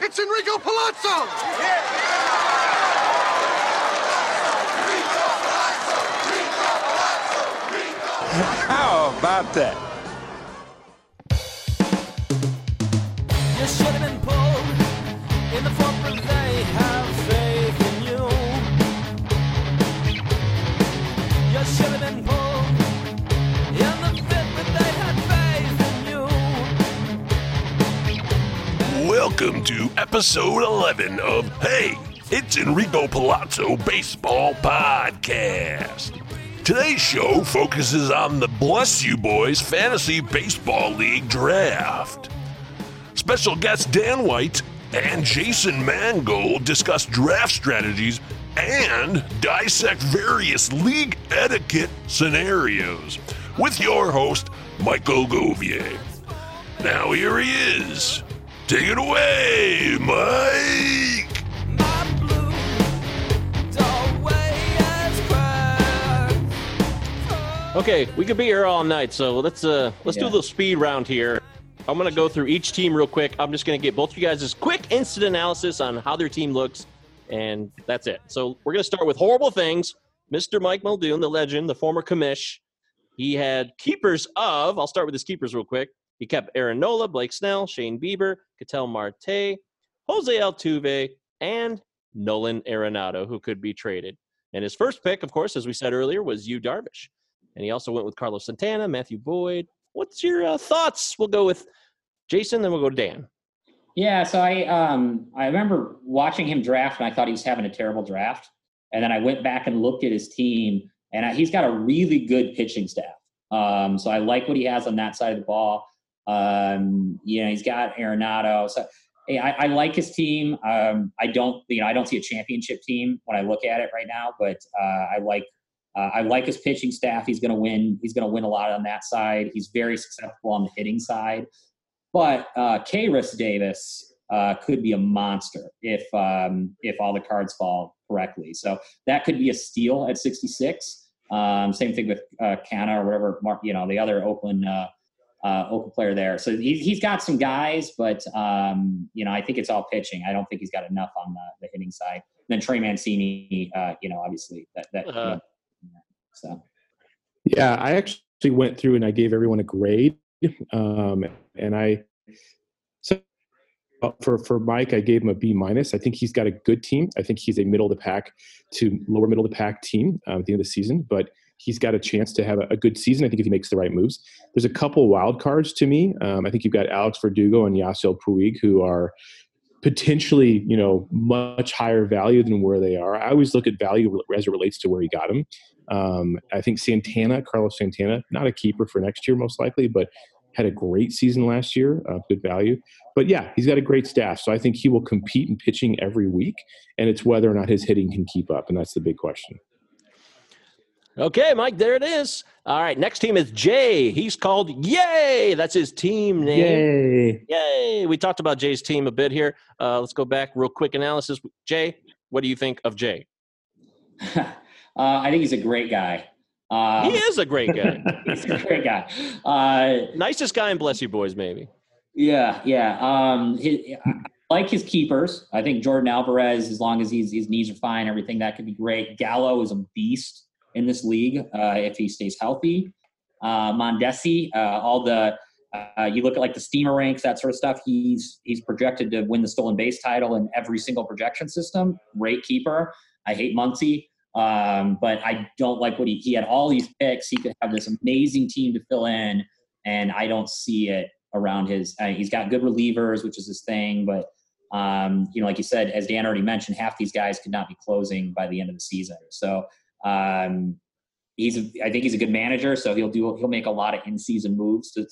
Hey, it's Enrico Palazzo! How about that? Welcome to episode 11 of Hey, it's Enrico Palazzo Baseball Podcast. Today's show focuses on the Bless You Boys Fantasy Baseball League Draft. Special guests Dan White and Jason Mangold discuss draft strategies and dissect various league etiquette scenarios with your host, Michael Govier. Now here he is. Take it away, Mike! My blue doorway has cracked. Okay, we could be here all night, so let's uh let's do a little speed round here. I'm gonna go through each team real quick. I'm just gonna get both of you guys' quick instant analysis on how their team looks, and that's it. So we're gonna start with horrible things. Mr. Mike Muldoon, the legend, the former commish, he had keepers of. I'll start with his keepers real quick. He kept Aaron Nola, Blake Snell, Shane Bieber, Ketel Marte, Jose Altuve, and Nolan Arenado, who could be traded. And his first pick, of course, as we said earlier, was Yu Darvish. And he also went with Carlos Santana, Matthew Boyd. What's your uh, thoughts? We'll go with Jason, then we'll go to Dan. Yeah, so I um I remember watching him draft, and I thought he was having a terrible draft. And then I went back and looked at his team, and I, he's got a really good pitching staff. Um, so I like what he has on that side of the ball. Um, you know, he's got Arenado. So hey, I, I like his team. Um, I don't, you know, I don't see a championship team when I look at it right now, but uh, I like. Uh, I like his pitching staff. He's going to win. He's going to win a lot on that side. He's very successful on the hitting side. But uh, Davis uh, could be a monster if um, if all the cards fall correctly. So that could be a steal at 66. Um, same thing with uh, or whatever, Mark, you know, the other Oakland uh, uh, Oakland player there. So he, he's got some guys, but um, you know, I think it's all pitching. I don't think he's got enough on the, the hitting side. And then Trey Mancini, uh, you know, obviously that that. you Uh-huh. know, so Yeah, I actually went through and I gave everyone a grade, um, and I so for for Mike, I gave him a B minus. I think he's got a good team. I think he's a middle of the pack to lower middle of the pack team um, at the end of the season, but he's got a chance to have a, a good season. I think if he makes the right moves. There's a couple wild cards to me. Um, I think you've got Alex Verdugo and Yasiel Puig who are potentially you know much higher value than where they are. I always look at value as it relates to where he got him. Um, I think Santana, Carlos Santana, not a keeper for next year most likely, but had a great season last year, uh, good value. But yeah, he's got a great staff, so I think he will compete in pitching every week, and it's whether or not his hitting can keep up, and that's the big question. Okay, Mike, there it is. All right, next team is Jay. He's called Yay. That's his team name. Yay! Yay. We talked about Jay's team a bit here. Uh, let's go back real quick analysis. Jay, what do you think of Jay? uh, I think he's a great guy. Um, He is a great guy. he's a great guy. Uh, Nicest guy in Bless You Boys, maybe. Yeah, yeah. Um, he, I like his keepers. I think Jordan Alvarez, as long as he's, his knees are fine, everything that could be great. Gallo is a beast in this league uh, if he stays healthy. Uh, Mondesi, uh, all the Uh, you look at like the steamer ranks, that sort of stuff. He's he's projected to win the stolen base title in every single projection system. Great keeper. I hate Muncy, um, but I don't like what he he had all these picks. He could have this amazing team to fill in, and I don't see it around his. Uh, he's got good relievers, which is his thing, but um, you know, like you said, as Dan already mentioned, half these guys could not be closing by the end of the season. So um, he's, a, I think he's a good manager. So he'll do, he'll make a lot of in-season moves to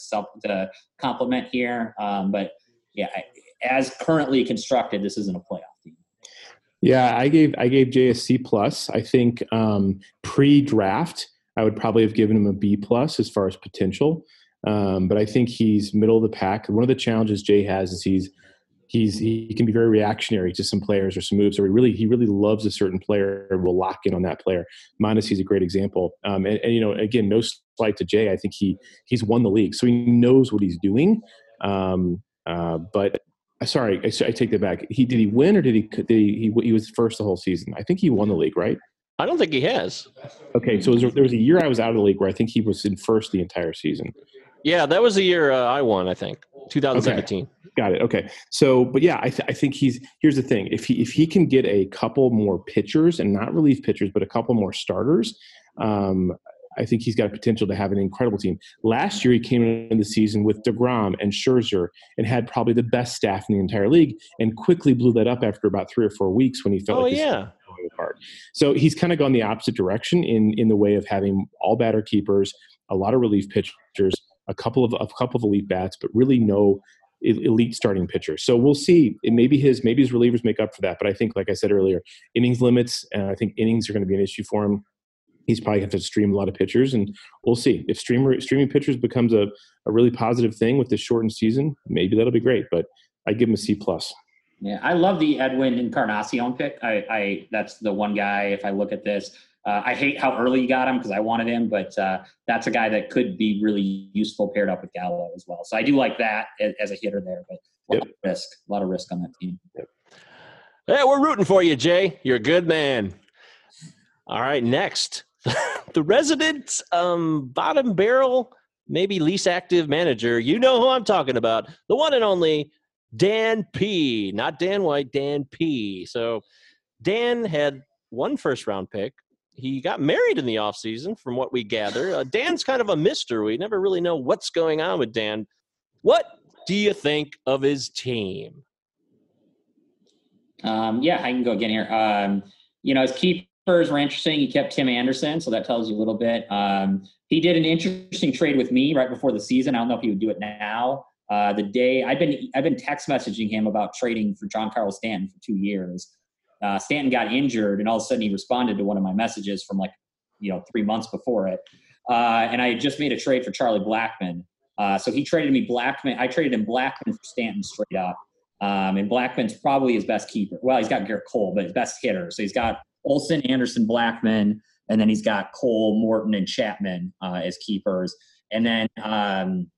to complement here. Um, but yeah, as currently constructed, this isn't a playoff team. Yeah, I gave I gave Jay a C plus. I think um, pre-draft, I would probably have given him a B plus as far as potential. Um, but I think he's middle of the pack. One of the challenges Jay has is he's he's he can be very reactionary to some players or some moves, or he really he really loves a certain player and will lock in on that player. Minus, he's a great example. Um, and, and, you know, again, no slight to Jay. I think he he's won the league, so he knows what he's doing. Um, uh, but uh, sorry, I, I, take that back. He did he win or did he did he, he, he was first the whole season? I think he won the league, right? I don't think he has. Okay, so there was a year I was out of the league where I think he was in first the entire season. Yeah, that was the year uh, I won. I think 2017. Okay. Got it. Okay. So, but yeah, I, th- I think he's here's the thing. If he if he can get a couple more pitchers and not relief pitchers, but a couple more starters, um, I think he's got a potential to have an incredible team. Last year, he came into the season with Degrom and Scherzer and had probably the best staff in the entire league, and quickly blew that up after about three or four weeks when he felt oh, like yeah. apart. So he's kind of gone the opposite direction in in the way of having all batter keepers, a lot of relief pitchers, a couple of a couple of elite bats, but really no elite starting pitcher. So we'll see. It maybe his maybe his relievers make up for that. But I think, like I said earlier, innings limits, and I think innings are going to be an issue for him. He's probably have to stream a lot of pitchers, and we'll see if streamer, streaming pitchers becomes a, a really positive thing with this shortened season. Maybe that'll be great. But I give him a C plus. Yeah, I love the Edwin Encarnacion pick. I, I that's the one guy. If I look at this, uh, I hate how early you got him because I wanted him, but uh, that's a guy that could be really useful paired up with Gallo as well. So I do like that as, as a hitter there, but a lot yep. of risk, a lot of risk on that team. Yep. Hey, we're rooting for you, Jay. You're a good man. All right, next, the resident um, bottom barrel, maybe least active manager. You know who I'm talking about, the one and only Dan P. Not Dan White, Dan P. So Dan had one first round pick, he got married in the off season, from what we gather. Uh, Dan's kind of a mystery. We never really know what's going on with Dan. What do you think of his team? Um, yeah, I can go again here. Um, you know, his keepers were interesting. He kept Tim Anderson, so that tells you a little bit. Um, he did an interesting trade with me right before the season. I don't know if he would do it now. Uh, the day I've been I've been text messaging him about trading for Giancarlo Stanton for two years uh, Stanton got injured, and all of a sudden he responded to one of my messages from like you know three months before it. Uh, and I had just made a trade for Charlie Blackmon, Uh, so he traded me Blackmon. I traded him Blackmon for Stanton straight up. Um, and Blackmon's probably his best keeper. Well, he's got Gerrit Cole, but his best hitter. So he's got Olson, Anderson, Blackmon, and then he's got Cole, Morton, and Chapman uh, as keepers. And then, um,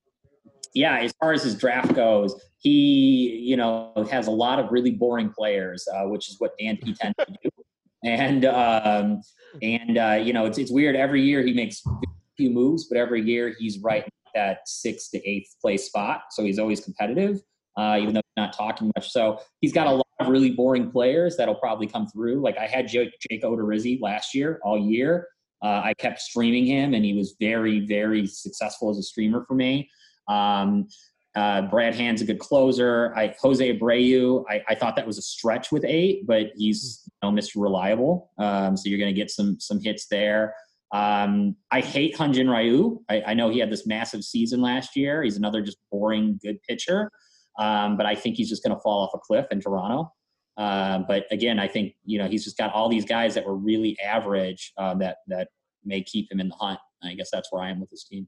yeah, as far as his draft goes, he, you know, has a lot of really boring players, uh, which is what Dan P tends to do. And um, and uh, you know, it's it's weird. Every year he makes a few moves, but every year he's right at that sixth to eighth place spot. So he's always competitive, uh, even though he's not talking much. So he's got a lot of really boring players that'll probably come through. Like I had Jake, Jake Odorizzi last year, all year. Uh, I kept streaming him, and he was very, very successful as a streamer for me. Um, uh, Brad Hand's a good closer. I, Jose Abreu, I, I, thought that was a stretch with eight, but he's you know, Mr. Reliable. Um, so you're going to get some some hits there. Um, I hate Hyun-jin Ryu. I, I, know he had this massive season last year. He's another just boring good pitcher. Um, but I think he's just going to fall off a cliff in Toronto. Uh, but again, I think you know he's just got all these guys that were really average uh, that that may keep him in the hunt. I guess that's where I am with this team.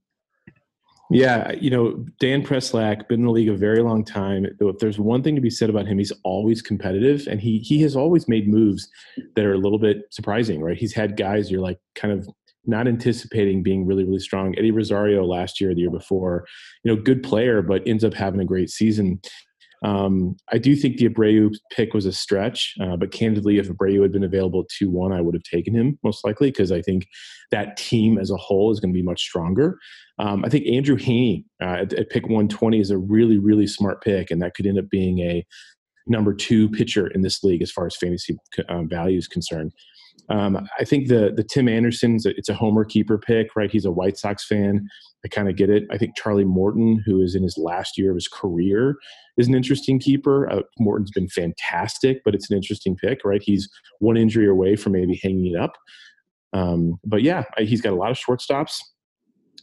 Yeah, you know, Dan Preslack been in the league a very long time. If there's one thing to be said about him, he's always competitive, and he he has always made moves that are a little bit surprising. Right? He's had guys you're like kind of not anticipating being really really strong. Eddie Rosario last year, the year before, you know, good player, but ends up having a great season. Um, I do think the Abreu pick was a stretch, uh, but candidly, if Abreu had been available 2 1, I would have taken him most likely because I think that team as a whole is going to be much stronger. Um, I think Andrew Heaney uh, at, at pick 120 is a really, really smart pick, and that could end up being a number two pitcher in this league as far as fantasy um, value is concerned. Um, I think the the Tim Anderson's it's a homer keeper pick, right? He's a White Sox fan. I kind of get it. I think Charlie Morton, who is in his last year of his career, is an interesting keeper. Uh, Morton's been fantastic, but it's an interesting pick, right? He's one injury away from maybe hanging it up. Um, but yeah, he's got a lot of shortstops.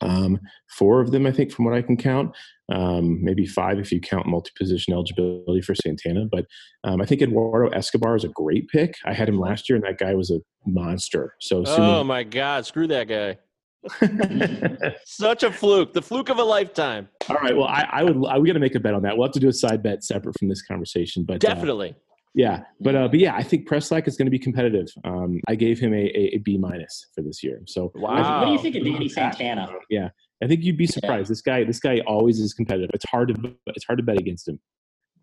Um, four of them, I think, from what I can count. Um, maybe five if you count multi-position eligibility for Santana. But um, I think Eduardo Escobar is a great pick. I had him last year, and that guy was a monster. So, oh my God, screw that guy. Such a fluke, the fluke of a lifetime. All right. Well, I, I would. I, we got to make a bet on that. We'll have to do a side bet separate from this conversation. But uh, definitely. Uh, yeah, but uh, but yeah, I think Pressack is going to be competitive. Um, I gave him a, a, a B minus for this year. So wow. What do you think of Danny Santana? Yeah, I think you'd be surprised. Yeah. This guy, this guy always is competitive. It's hard to it's hard to bet against him.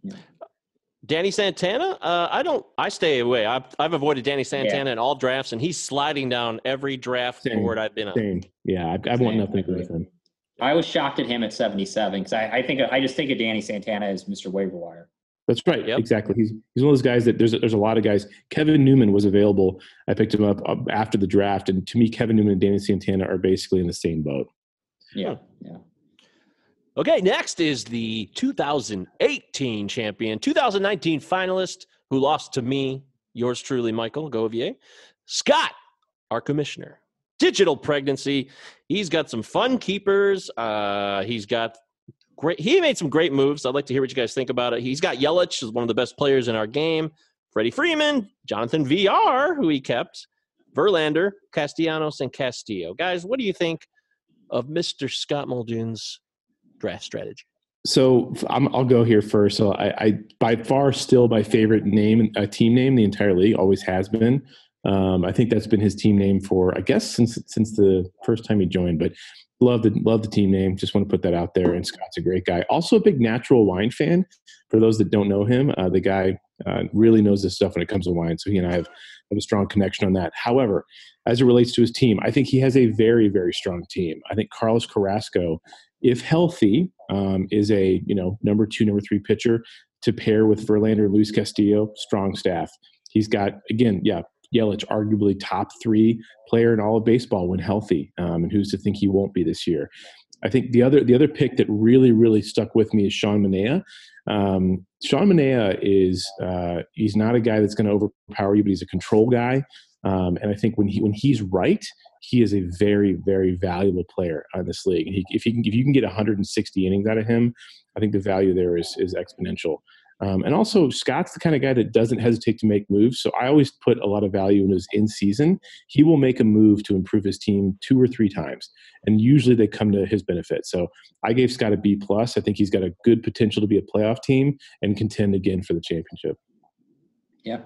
Yeah. Danny Santana, uh, I don't. I stay away. I've, I've avoided Danny Santana yeah. in all drafts, and he's sliding down every draft Same. board I've been on. Same. Yeah, I, I want nothing to do with him. I was shocked at him at 77 because I, I, think I just think of Danny Santana as Mr. Waiver Wire. That's right. Yep. Exactly. He's he's one of those guys that there's there's a lot of guys. Kevin Newman was available. I picked him up after the draft, and to me, Kevin Newman and Danny Santana are basically in the same boat. Yeah. Yeah. Okay, next is the 2018 champion, 2019 finalist who lost to me, yours truly, Michael Govier. Scott, our commissioner. Digital pregnancy. He's got some fun keepers. Uh, he's got great. He made some great moves. I'd like to hear what you guys think about it. He's got Yelich as one of the best players in our game. Freddie Freeman, Jonathan Villar, who he kept, Verlander, Castellanos, and Castillo. Guys, what do you think of Mr. Scott Muldoon's draft strategy? So i will go here first. So I, I, by far still my favorite name, a team name, the entire league always has been. Um, I think that's been his team name for I guess since since the first time he joined. But love the love the team name. Just want to put that out there. And Scott's a great guy. Also a big natural wine fan. For those that don't know him, uh, the guy uh, really knows this stuff when it comes to wine. So he and I have have a strong connection on that. However, as it relates to his team, I think he has a very very strong team. I think Carlos Carrasco if healthy, um, is a you know number two, number three pitcher to pair with Verlander, Luis Castillo, strong staff. He's got again, yeah, Yelich, arguably top three player in all of baseball when healthy, um, and who's to think he won't be this year? I think the other the other pick that really really stuck with me is Sean Manaea. Um, Sean Manaea is uh, he's not a guy that's going to overpower you, but he's a control guy. Um, and I think when he when he's right, he is a very very valuable player on this league. And he, if he can if you can get 160 innings out of him, I think the value there is is exponential. Um, and also, Scott's the kind of guy that doesn't hesitate to make moves. So I always put a lot of value in his in season. He will make a move to improve his team two or three times, and usually they come to his benefit. So I gave Scott a B plus. I think he's got a good potential to be a playoff team and contend again for the championship. Yeah,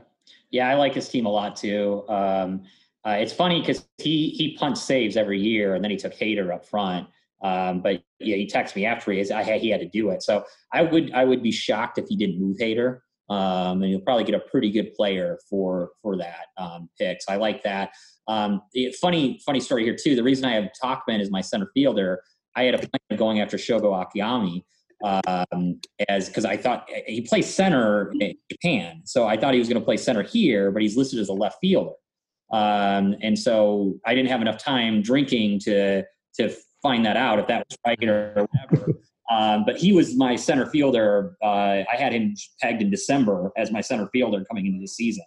yeah, I like his team a lot too. Um, uh, it's funny because he he punts saves every year, and then he took Hader up front. Um, but yeah, he texted me after he I had, he had to do it. So I would I would be shocked if he didn't move Hader. Um, and you'll probably get a pretty good player for for that um, pick. So I like that. Um, it, funny funny story here too. The reason I have Tauchman as my center fielder, I had a plan of going after Shogo Akiyama um, as because I thought he plays center in Japan, so I thought he was going to play center here, but he's listed as a left fielder, um, and so I didn't have enough time drinking to to find that out if that was right or whatever. Um, but he was my center fielder. Uh, I had him pegged in December as my center fielder coming into the season.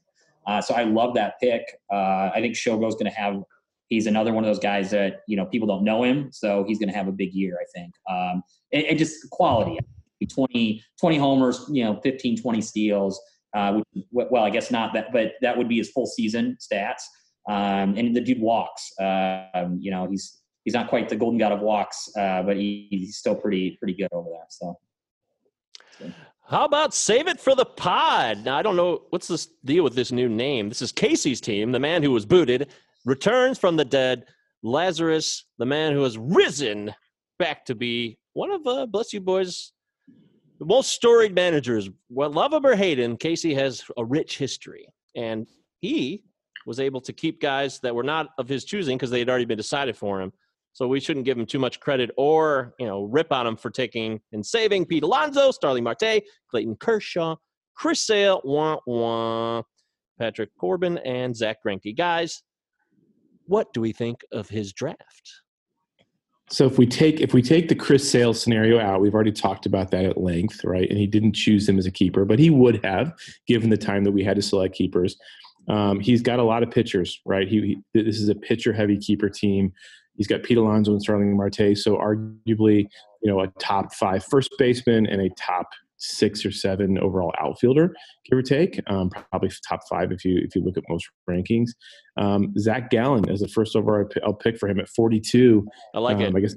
Uh, so I love that pick. Uh, I think Shogo's going to have he's another one of those guys that you know people don't know him, so he's going to have a big year. I think, um, and, and, just quality. 20, 20 homers, you know, 15, 20 steals. Uh, which, well, I guess not that, but that would be his full season stats. Um, and the dude walks. Uh, um, you know, he's he's not quite the golden god of walks, uh, but he, he's still pretty pretty good over there. So. How about save it for the pod? Now I don't know what's this deal with this new name. This is Casey's team, the man who was booted returns from the dead. Lazarus, the man who has risen back to be one of uh, Bless You Boys' The most storied managers, well, love him or hate him, Casey has a rich history. And he was able to keep guys that were not of his choosing because they had already been decided for him. So we shouldn't give him too much credit or, you know, rip on him for taking and saving Pete Alonso, Starling Marte, Clayton Kershaw, Chris Sale, wah, wah, Patrick Corbin, and Zack Greinke. Guys, what do we think of his draft? So if we take if we take the Chris Sale scenario out, we've already talked about that at length, right? And he didn't choose him as a keeper, but he would have given the time that we had to select keepers. Um, he's got a lot of pitchers, right? He, he this is a pitcher heavy keeper team. He's got Pete Alonso and Starling Marte, so arguably, you know, a top five first baseman and a top six or seven overall outfielder, give or take. Um, probably top five if you if you look at most rankings. Um, Zach Gallen is the first overall I'll pick for him at 42. I like um, it. I guess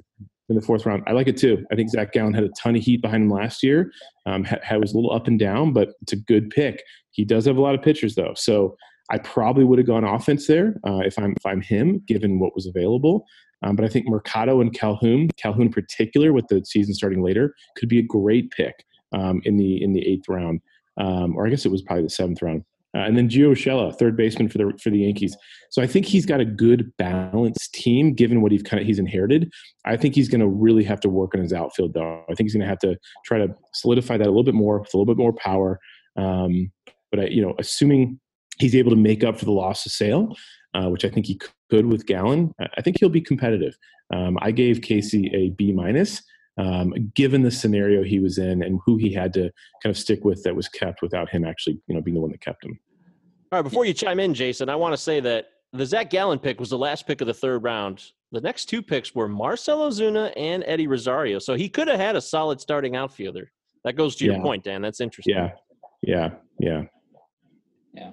in the fourth round. I like it too. I think Zach Gallen had a ton of heat behind him last year. Um, had, was a little up and down, but it's a good pick. He does have a lot of pitchers though, so I probably would have gone offense there uh, if I'm if I'm him, given what was available. Um, but I think Mercado and Calhoun, Calhoun in particular, with the season starting later, could be a great pick um, in the in the eighth round, um, or I guess it was probably the seventh round. Uh, and then Gio Urshela, third baseman for the for the Yankees. So I think he's got a good balanced team, given what he's kind of he's inherited. I think he's going to really have to work on his outfield, though. I think he's going to have to try to solidify that a little bit more with a little bit more power. Um, but I, you know, assuming he's able to make up for the loss of Sale, uh, which I think he could with Gallen. I think he'll be competitive. Um, I gave Casey a B minus um, given the scenario he was in and who he had to kind of stick with that was kept without him actually, you know, being the one that kept him. All right, before you chime in, Jason, I want to say that the Zach Gallen pick was the last pick of the third round. The next two picks were Marcell Ozuna and Eddie Rosario. So he could have had a solid starting outfielder. That goes to your Yeah. point, Dan. That's interesting. Yeah, yeah, yeah. Yeah.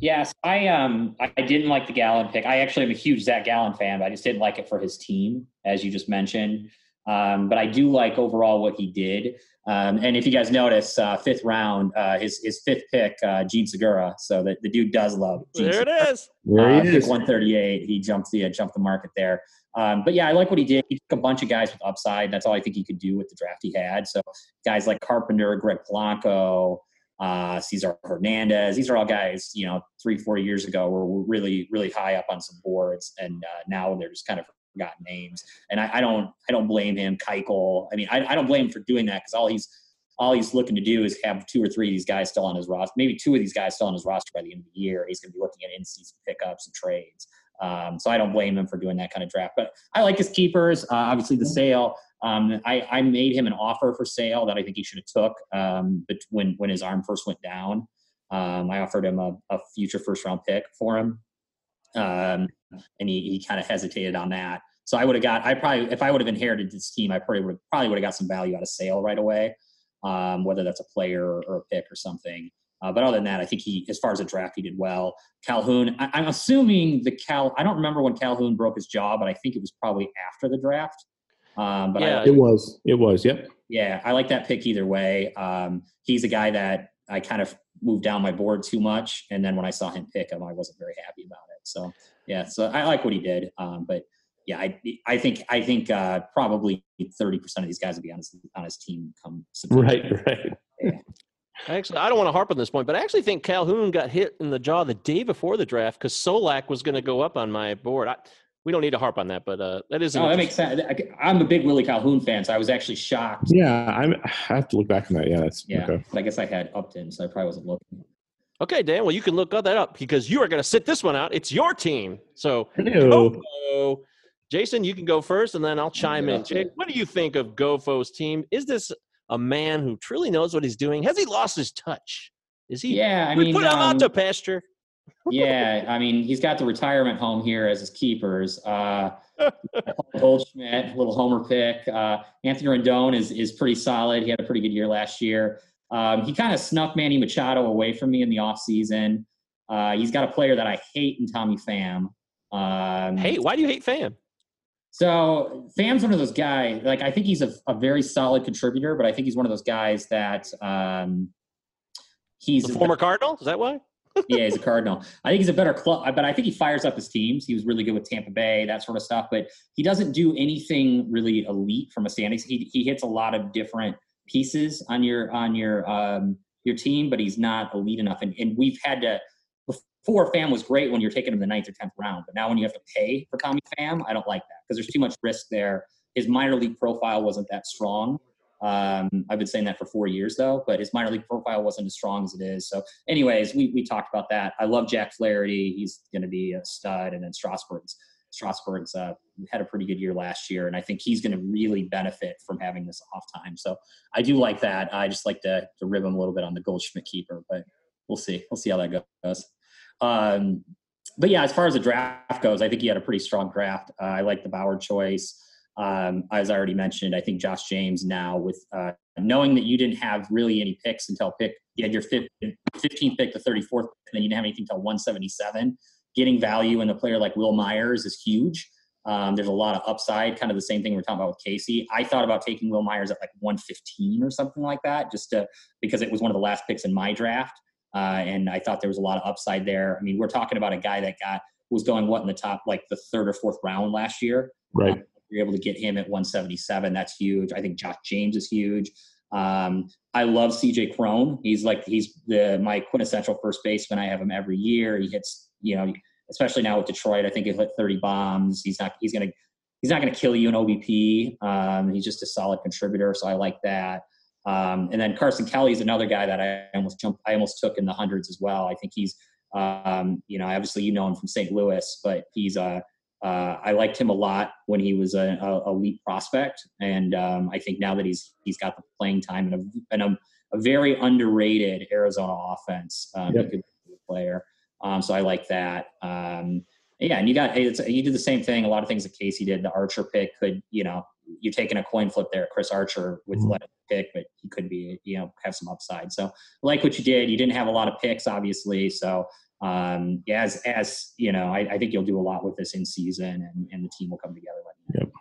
Yes, I um I I didn't like the Gallen pick. I actually am a huge Zach Gallen fan, but I just didn't like it for his team, as you just mentioned. Um, but I do like overall what he did. Um, and if you guys notice, uh, fifth round, uh, his his fifth pick, uh, Jean Segura. So the, the dude does love Jean There Segura. it is. There Uh, he pick is. 138. He jumped the uh, jumped the market there. Um, but yeah, I like what he did. He took a bunch of guys with upside. That's all I think he could do with the draft he had. So guys like Carpenter, Greg Polanco, uh, Cesar Hernandez. These are all guys, you know, three, four years ago were were really, really high up on some boards, and uh, now they're just kind of forgotten names. And I, I don't, I don't blame him. Keuchel. I mean, I, I don't blame him for doing that because all he's all he's looking to do is have two or three of these guys still on his roster, maybe two of these guys still on his roster by the end of the year. He's going to be looking at in-season pickups and trades. Um, so I don't blame him for doing that kind of draft. But I like his keepers. Uh, obviously, the sale. Um, I, I made him an offer for sale that I think he should have took um, but when when his arm first went down. Um, I offered him a, a future first round pick for him, um, and he, he kind of hesitated on that. So I would have got. I probably if I would have inherited this team, I probably would probably would have got some value out of sale right away, um, whether that's a player or, a pick or something. Uh, but other than that, I think he, as far as the draft, he did well. Calhoun, I, I'm assuming the Cal. I don't remember when Calhoun broke his jaw, but I think it was probably after the draft. Um, but Yeah. I, It was. It was. Yep. yeah, I like that pick either way. Um, he's a guy that I kind of moved down my board too much, and then when I saw him pick him, I wasn't very happy about it. So yeah, so I like what he did. Um, but yeah, I I think I think uh, probably thirty percent of these guys will be on his on his team come September. Right. Right. Actually, I don't want to harp on this point, but I actually think Calhoun got hit in the jaw the day before the draft because Solak was going to go up on my board. I, we don't need to harp on that, but uh, that is. an No, that makes sense. I, I'm a big Willie Calhoun fan, so I was actually shocked. Yeah. I'm. I have to look back on that. Yeah. That's Yeah, okay. but I guess I had Upton, so I probably wasn't looking. Okay, Dan. Well, you can look that up because you are going to sit this one out. It's your team. So, Ew. Gofo. Jason, you can go first, and then I'll chime in. Jake, what do you think of Gofo's team? Is this a man who truly knows what he's doing? Has he lost his touch? Is he? Yeah, I mean we mean, put him out um, to pasture. Yeah, I mean, he's got the retirement home here as his keepers. Uh, Goldschmidt, little homer pick. Uh, Anthony Rendon is is pretty solid. He had a pretty good year last year. Um, he kind of snuck Manny Machado away from me in the offseason. Uh, he's got a player that I hate in Tommy Pham. Um, Hey, why do you hate Pham? so Pham's one of those guys. Like I think he's a, a very solid contributor, but I think he's one of those guys that um, he's The former Cardinal? Is that why? Yeah, he's a Cardinal. I think he's a better club, but I think he fires up his teams. He was really good with Tampa Bay, that sort of stuff. But he doesn't do anything really elite from a standings. He he hits a lot of different pieces on your on your um, your team, but he's not elite enough. And, and we've had to before Pham was great when you're taking him the ninth or tenth round, but now when you have to pay for Tommy Pham, I don't like that because there's too much risk there. His minor league profile wasn't that strong. Um, I've been saying that for four years though, but his minor league profile wasn't as strong as it is. So, anyways, we we talked about that. I love Jack Flaherty. He's going to be a stud, and then Strasburg's Strasburg's uh, had a pretty good year last year, and I think he's going to really benefit from having this off time. So I do like that. I just like to to rib him a little bit on the Goldschmidt keeper, but we'll see. We'll see how that goes. Um, but yeah, as far as the draft goes, I think he had a pretty strong draft. Uh, I like the Bauer choice. Um, as I already mentioned, I think Josh James now with uh, knowing that you didn't have really any picks until pick, you had your 15th pick, the 34th, and then you didn't have anything until 177. Getting value in a player like Wil Myers is huge. Um, there's a lot of upside, kind of the same thing we're talking about with Casey. I thought about taking Wil Myers at like 115 or something like that, just to, because it was one of the last picks in my draft. Uh, and I thought there was a lot of upside there. I mean, we're talking about a guy that got was going what in the top like the third or fourth round last year. Right. You're able to get him at 177. That's huge. I think Josh James is huge. Um, I love CJ Cron. He's like he's the my quintessential first baseman. I have him every year. He hits, you know, especially now with Detroit. I think he'll hit 30 bombs. He's not he's gonna he's not gonna kill you in OBP. Um, he's just a solid contributor. So I like that. Um, and then Carson Kelly is another guy that I almost jumped, I almost took in the hundreds as well. I think he's, um, you know, obviously you know him from St. Louis, but he's uh, uh, I liked him a lot when he was a, a elite prospect, and um, I think now that he's he's got the playing time and a, and a, a very underrated Arizona offense, um, yep. he could be a player. Um, so I like that. Um, yeah, and you got you did the same thing. A lot of things that Casey did. The Archer pick could, you know, you're taking a coin flip there. Chris Archer with mm-hmm. pick, but he could be, you know, have some upside. So like what you did. You didn't have a lot of picks, obviously. So um, as as you know, I, I think you'll do a lot with this in season, and, and the team will come together. Like yep.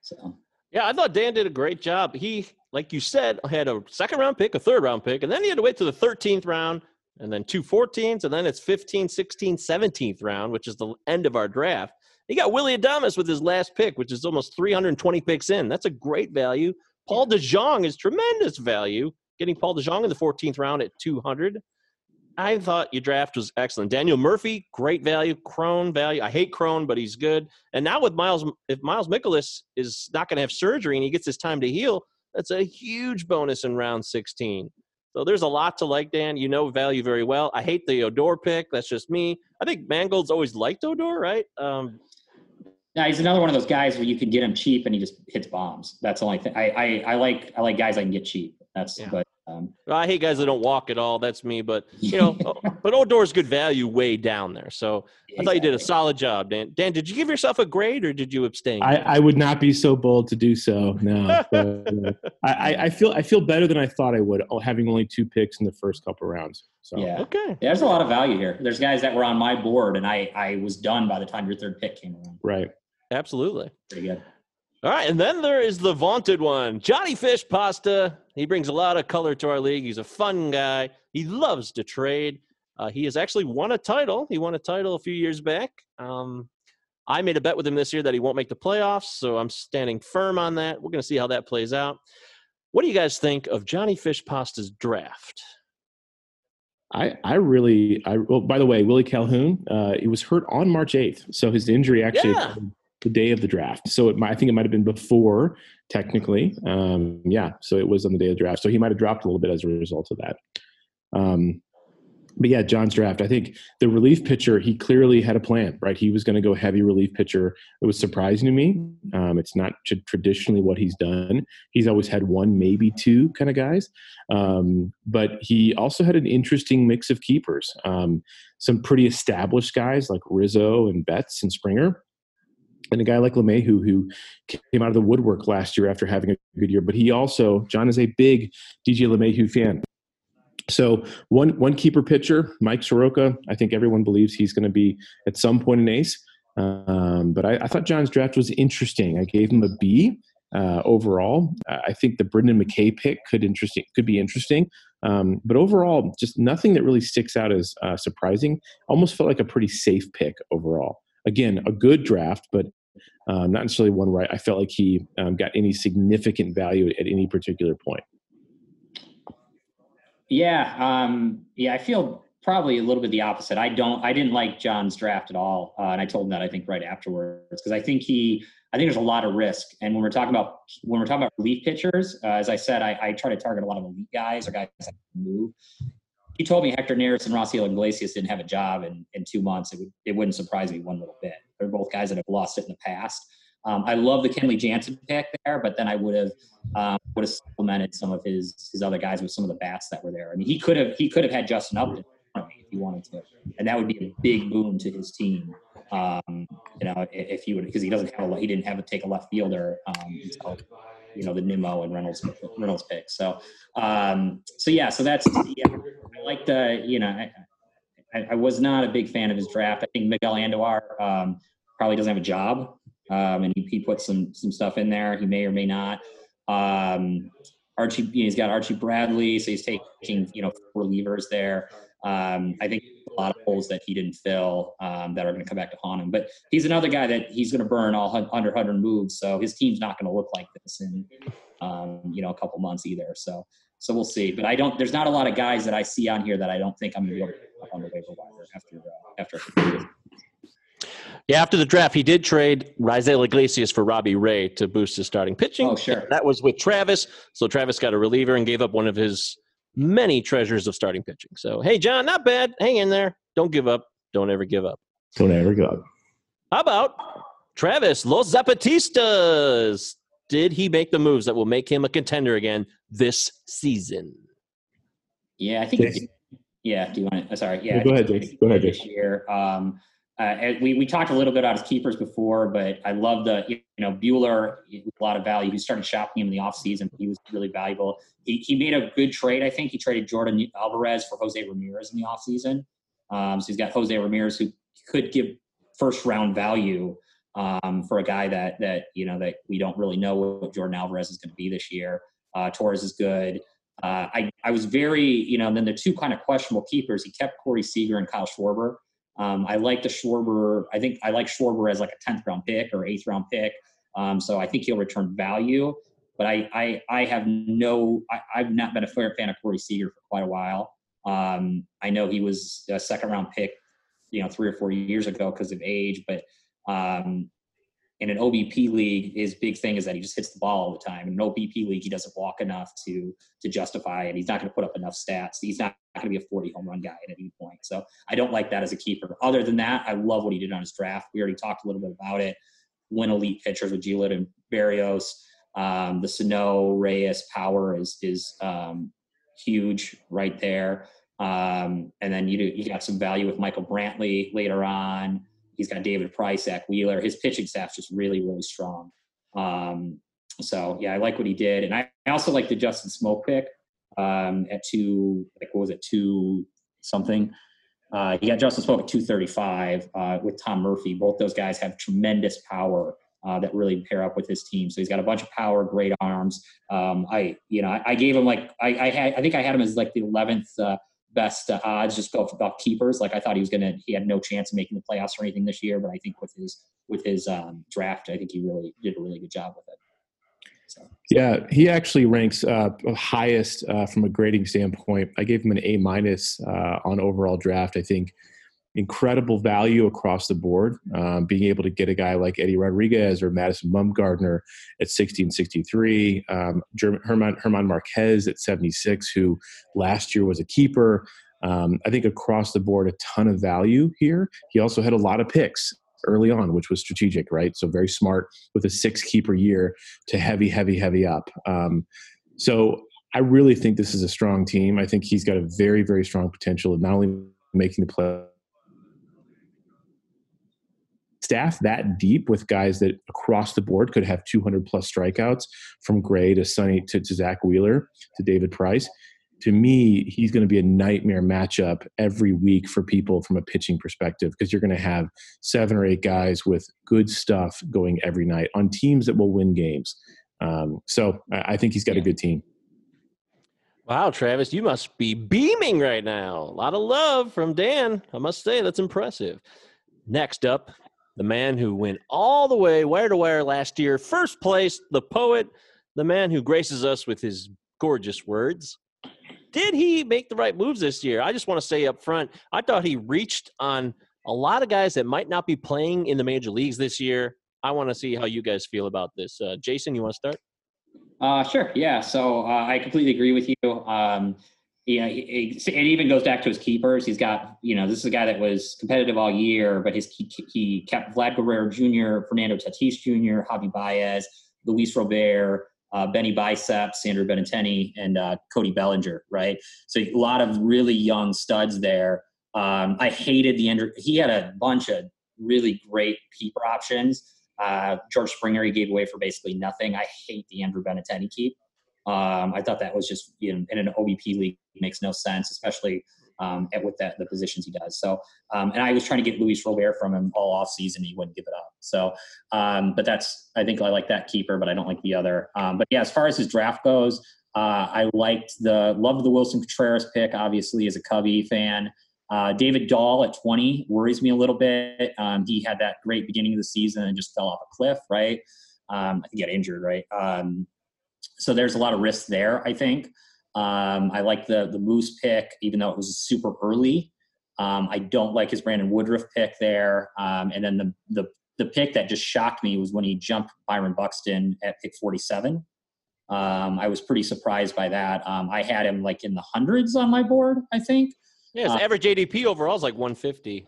So yeah, I thought Dan did a great job. He, like you said, had a second round pick, a third round pick, and then he had to wait to the 13th round and then two 14s, and then it's 15, 16, 17th round, which is the end of our draft. He got Willy Adames with his last pick, which is almost 320 picks in. That's a great value. Paul DeJong is tremendous value, getting Paul DeJong in the 14th round at 200. I thought your draft was excellent. Daniel Murphy, great value. Cron value. I hate Cron, but he's good. And now with Miles, if Miles Mikolas is not going to have surgery and he gets his time to heal, that's a huge bonus in round 16. So there's a lot to like, Dan. You know value very well. I hate the Odor pick. That's just me. I think Mangold's always liked Odor, right? Um, yeah, he's another one of those guys where you can get him cheap and he just hits bombs. That's the only thing. I, I, I like I like guys I can get cheap. That's yeah. but um, I hate guys that don't walk at all. That's me. But you know, but Odor's good value way down there. So I thought you did a solid job, Dan. Dan, did you give yourself a grade or did you abstain? I, I would not be so bold to do so. No, but, uh, I, I feel I feel better than I thought I would, having only two picks in the first couple rounds. So yeah, okay. Yeah, there's a lot of value here. There's guys that were on my board, and I I was done by the time your third pick came around. Right. Absolutely. Pretty good. All right, and then there is the vaunted one, Johnny Fish Pasta. He brings a lot of color to our league. He's a fun guy. He loves to trade. Uh, he has actually won a title. He won a title a few years back. Um, I made a bet with him this year that he won't make the playoffs, so I'm standing firm on that. We're going to see how that plays out. What do you guys think of Johnny Fish Pasta's draft? I, I really, I well, by the way, Willie Calhoun, uh, he was hurt on March 8th. So his injury actually yeah the day of the draft. So it might, I think it might have been before, technically. Um, yeah, so it was on the day of the draft. So he might have dropped a little bit as a result of that. Um, but yeah, John's draft. I think the relief pitcher, he clearly had a plan, right? He was going to go heavy relief pitcher. It was surprising to me. Um, it's not traditionally what he's done. He's always had one, maybe two kind of guys. Um, but he also had an interesting mix of keepers. Um, some pretty established guys like Rizzo and Betts and Springer and a guy like LeMahieu who came out of the woodwork last year after having a good year. But he also, John is a big DJ LeMahieu fan. So one one keeper pitcher, Mike Soroka. I think everyone believes he's going to be at some point an ace. Um, but I, I, thought John's draft was interesting. I gave him a B uh, overall. I think the Brendan McKay pick could interesting could be interesting. Um, but overall, just nothing that really sticks out as uh, surprising. Almost felt like a pretty safe pick overall. Again, a good draft, but Um, not necessarily one where I felt like he um, got any significant value at any particular point. Yeah, um, yeah, I feel probably a little bit the opposite. I don't, I didn't like John's draft at all, uh, and I told him that I think right afterwards because I think he, I think there's a lot of risk. And when we're talking about when we're talking about relief pitchers, uh, as I said, I, I, try to target a lot of elite guys or guys that move. He told me Hector Neris and Raisel Iglesias didn't have a job in, in two months. It, would, it wouldn't surprise me one little bit. They're both guys that have lost it in the past. Um, I love the Kenley Jansen pick there, but then I would have um, would have supplemented some of his his other guys with some of the bats that were there. I mean, he could have he could have had Justin Upton if he wanted to, and that would be a big boon to his team. Um, you know, if he would because he doesn't have a he didn't have to take a left fielder um, until you know the Nimmo and Reynolds Reynolds pick. So um, so yeah, so that's yeah. I like the you know. I, I, I, was not a big fan of his draft. I think Miguel Andujar um, probably doesn't have a job um, and he, he put some some stuff in there. He may or may not. Um, Archie, he's got Archie Bradley, so he's taking you know relievers there. Um, I think a lot of holes that he didn't fill um, that are going to come back to haunt him. But he's another guy that he's going to burn all under 100 moves, so his team's not going to look like this in um, you know a couple months either. So so we'll see. But I don't. There's not a lot of guys that I see on here that I don't think I'm going to be able to put on the waiver wire after uh, after. Yeah, after the draft, he did trade Raisel Iglesias for Robbie Ray to boost his starting pitching. Oh, sure. That was with Travis. So Travis got a reliever and gave up one of his many treasures of starting pitching. So, hey, John, not bad. Hang in there. Don't give up. Don't ever give up. Don't ever give up. How about Travis Los Zapatistas? Did he make the moves that will make him a contender again this season? Yeah, I think. Yeah. Do you want to? Sorry. Yeah. go ahead, Jake. Go ahead, Jake. This year, um, uh, we, we talked a little bit about his keepers before, but I love the, you know, Buehler, a lot of value. He started shopping him in the offseason. He was really valuable. He, he made a good trade. I think he traded Jordan Alvarez for Jose Ramirez in the offseason. Um, so he's got Jose Ramirez who could give first round value um, for a guy that, that, you know, that we don't really know what Jordan Alvarez is going to be this year. Uh, Torres is good. Uh, I, I was very, you know, then the two kind of questionable keepers, he kept Corey Seager and Kyle Schwarber. Um, I like the Schwarber. I think I like Schwarber as like a 10th round pick or eighth round pick. Um, so I think he'll return value. But I, I, I have no, I, have not been a fair fan of Corey Seager for quite a while. Um, I know he was a second round pick, you know, three or four years ago because of age, but um, in an OBP league, his big thing is that he just hits the ball all the time. In an OBP league, he doesn't walk enough to to justify it. He's not going to put up enough stats. He's not going to be a 40 home run guy at any point. So I don't like that as a keeper. Other than that, I love what he did on his draft. We already talked a little bit about it. Win elite pitchers with Giolito and Berrios. Um, the Sano Reyes power is is um, huge right there. Um, and then you do, you got some value with Michael Brantley later on. He's got David Price, Zack Wheeler. His pitching staff's just really, really strong. Um, so yeah, I like what he did, and I, I also like the Justin Smoak pick um, at two. Like what was it, two something? Uh, he got Justin Smoak at two thirty five uh, with Tom Murphy. Both those guys have tremendous power. Uh, that really pair up with his team. So he's got a bunch of power, great arms. Um, I, you know, I, I, gave him like I, I had, I think I had him as like the eleventh uh, best uh, odds just go about keepers. Like I thought he was gonna, he had no chance of making the playoffs or anything this year. But I think with his with his um, draft, I think he really did a really good job with it. So. Yeah, he actually ranks uh, highest uh, from a grading standpoint. I gave him an A minus uh, on overall draft. I think incredible value across the board. Um, being able to get a guy like Eddie Rodriguez or Madison Bumgarner at 60 and 63, um, German, German Marquez at 76, who last year was a keeper. Um, I think across the board, a ton of value here. He also had a lot of picks early on, which was strategic, right? So very smart with a six keeper year to heavy, heavy, heavy up. Um, so I really think this is a strong team. I think he's got a very, very strong potential of not only making the staff that deep with guys that across the board could have 200 plus strikeouts from Gray to Sonny to, to Zack Wheeler to David Price. To me, he's going to be a nightmare matchup every week for people from a pitching perspective because you're going to have seven or eight guys with good stuff going every night on teams that will win games. Um, so I, think he's got a good team. Wow, Travis, you must be beaming right now. A lot of love from Dan. I must say, that's impressive. Next up, the man who went all the way wire to wire last year, first place, the poet, the man who graces us with his gorgeous words. Did he make the right moves this year? I just want to say up front, I thought he reached on a lot of guys that might not be playing in the major leagues this year. I want to see how you guys feel about this. Uh, Jason, you want to start? Uh, sure. Yeah. So uh, I completely agree with you. Um, yeah, it, even goes back to his keepers. He's got, you know, this is a guy that was competitive all year, but his he, he kept Vlad Guerrero Jr., Fernando Tatis Jr., Javi Baez, Luis Robert, uh, Benny Biceps, Andrew Benintendi, and uh, Cody Bellinger, right? So a lot of really young studs there. Um, I hated the Andrew. He had a bunch of really great keeper options. Uh, George Springer he gave away for basically nothing. I hate the Andrew Benintendi keep. Um, I thought that was just you know, in an OBP league makes no sense, especially um, at with that the positions he does. So, um, and I was trying to get Luis Robert from him all off season. He wouldn't give it up. So, um, but that's I think I like that keeper, but I don't like the other. Um, but yeah, as far as his draft goes, uh, I liked the loved the Willson Contreras pick. Obviously, as a Cubby fan. Uh, David Dahl at 20 worries me a little bit. Um, he had that great beginning of the season and just fell off a cliff, right? Um, I think he got injured, right? So there's a lot of risk there, I think. Um, I like the the Moose pick, even though it was super early. Um, I don't like his Brandon Woodruff pick there. Um, and then the, the the pick that just shocked me was when he jumped Byron Buxton at pick 47. Um, I was pretty surprised by that. Um, I had him like in the hundreds on my board, I think. Yeah, his uh, average ADP overall is like 150.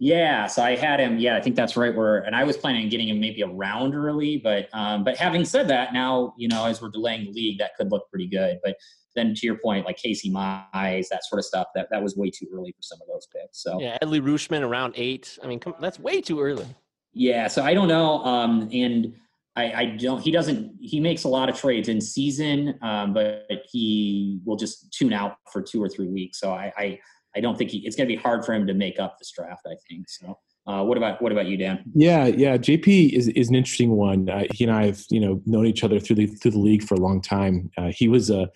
Yeah, so I had him. Yeah, I think that's right. Where and I was planning on getting him maybe a round early, but um, but having said that, now you know as we're delaying the league, that could look pretty good. But then to your point, like Casey Mize, that sort of stuff, that that was way too early for some of those picks. So yeah, Adley Rutschman around eight. I mean, come, that's way too early. Yeah, so I don't know, um, and I, I don't. He doesn't. He makes a lot of trades in season, um, but he will just tune out for two or three weeks. So I, I I don't think he, it's going to be hard for him to make up this draft. I think so. Uh, what about what about you, Dan? Yeah, yeah. JP is is an interesting one. Uh, he and I have you know known each other through the through the league for a long time. Uh, he was a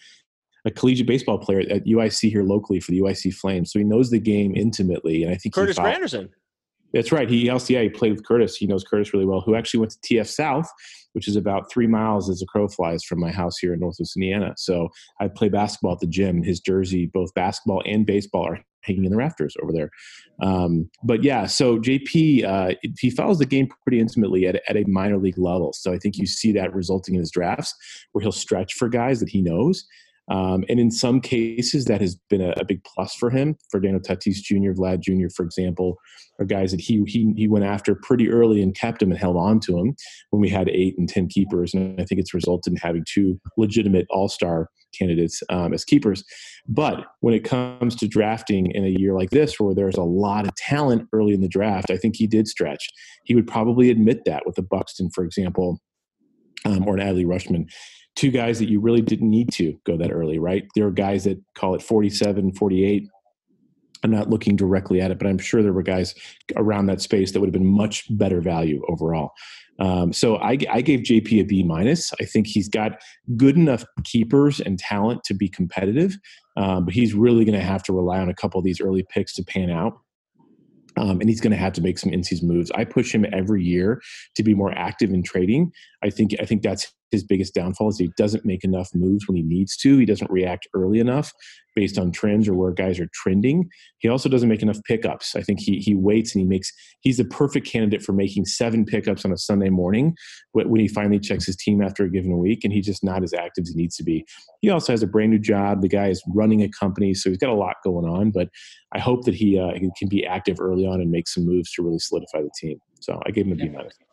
a collegiate baseball player at UIC here locally for the UIC Flames, so he knows the game intimately. And I think Curtis Granderson. That's right. He also yeah he played with Curtis. He knows Curtis really well. Who actually went to TF South, which is about three miles as a crow flies from my house here in Northwest Indiana. So I play basketball at the gym. His jersey, both basketball and baseball, are hanging in the rafters over there. Um, but yeah, so JP uh, he follows the game pretty intimately at, at a minor league level. So I think you see that resulting in his drafts where he'll stretch for guys that he knows. Um, and in some cases, that has been a, a big plus for him. Fernando Tatis Jr., Vlad Jr., for example, are guys that he, he he went after pretty early and kept him and held on to him when we had eight and ten keepers. And I think it's resulted in having two legitimate All Star candidates um, as keepers. But when it comes to drafting in a year like this, where there's a lot of talent early in the draft, I think he did stretch. He would probably admit that with a Buxton, for example, um, or an Adley Rutschman two guys that you really didn't need to go that early, right? There are guys that call it 47, 48. I'm not looking directly at it, but I'm sure there were guys around that space that would have been much better value overall. Um, so I, I, gave JP a B minus. I think he's got good enough keepers and talent to be competitive, um, but he's really going to have to rely on a couple of these early picks to pan out. Um, and he's going to have to make some in-season moves. I push him every year to be more active in trading. I think I think that's his biggest downfall is he doesn't make enough moves when he needs to. He doesn't react early enough based on trends or where guys are trending. He also doesn't make enough pickups. I think he he waits and he makes he's the perfect candidate for making seven pickups on a Sunday morning when he finally checks his team after a given week, and he's just not as active as he needs to be. He also has a brand new job. The guy is running a company, so he's got a lot going on. But I hope that he, uh, he can be active early on and make some moves to really solidify the team. So I gave him a B minus. Yeah,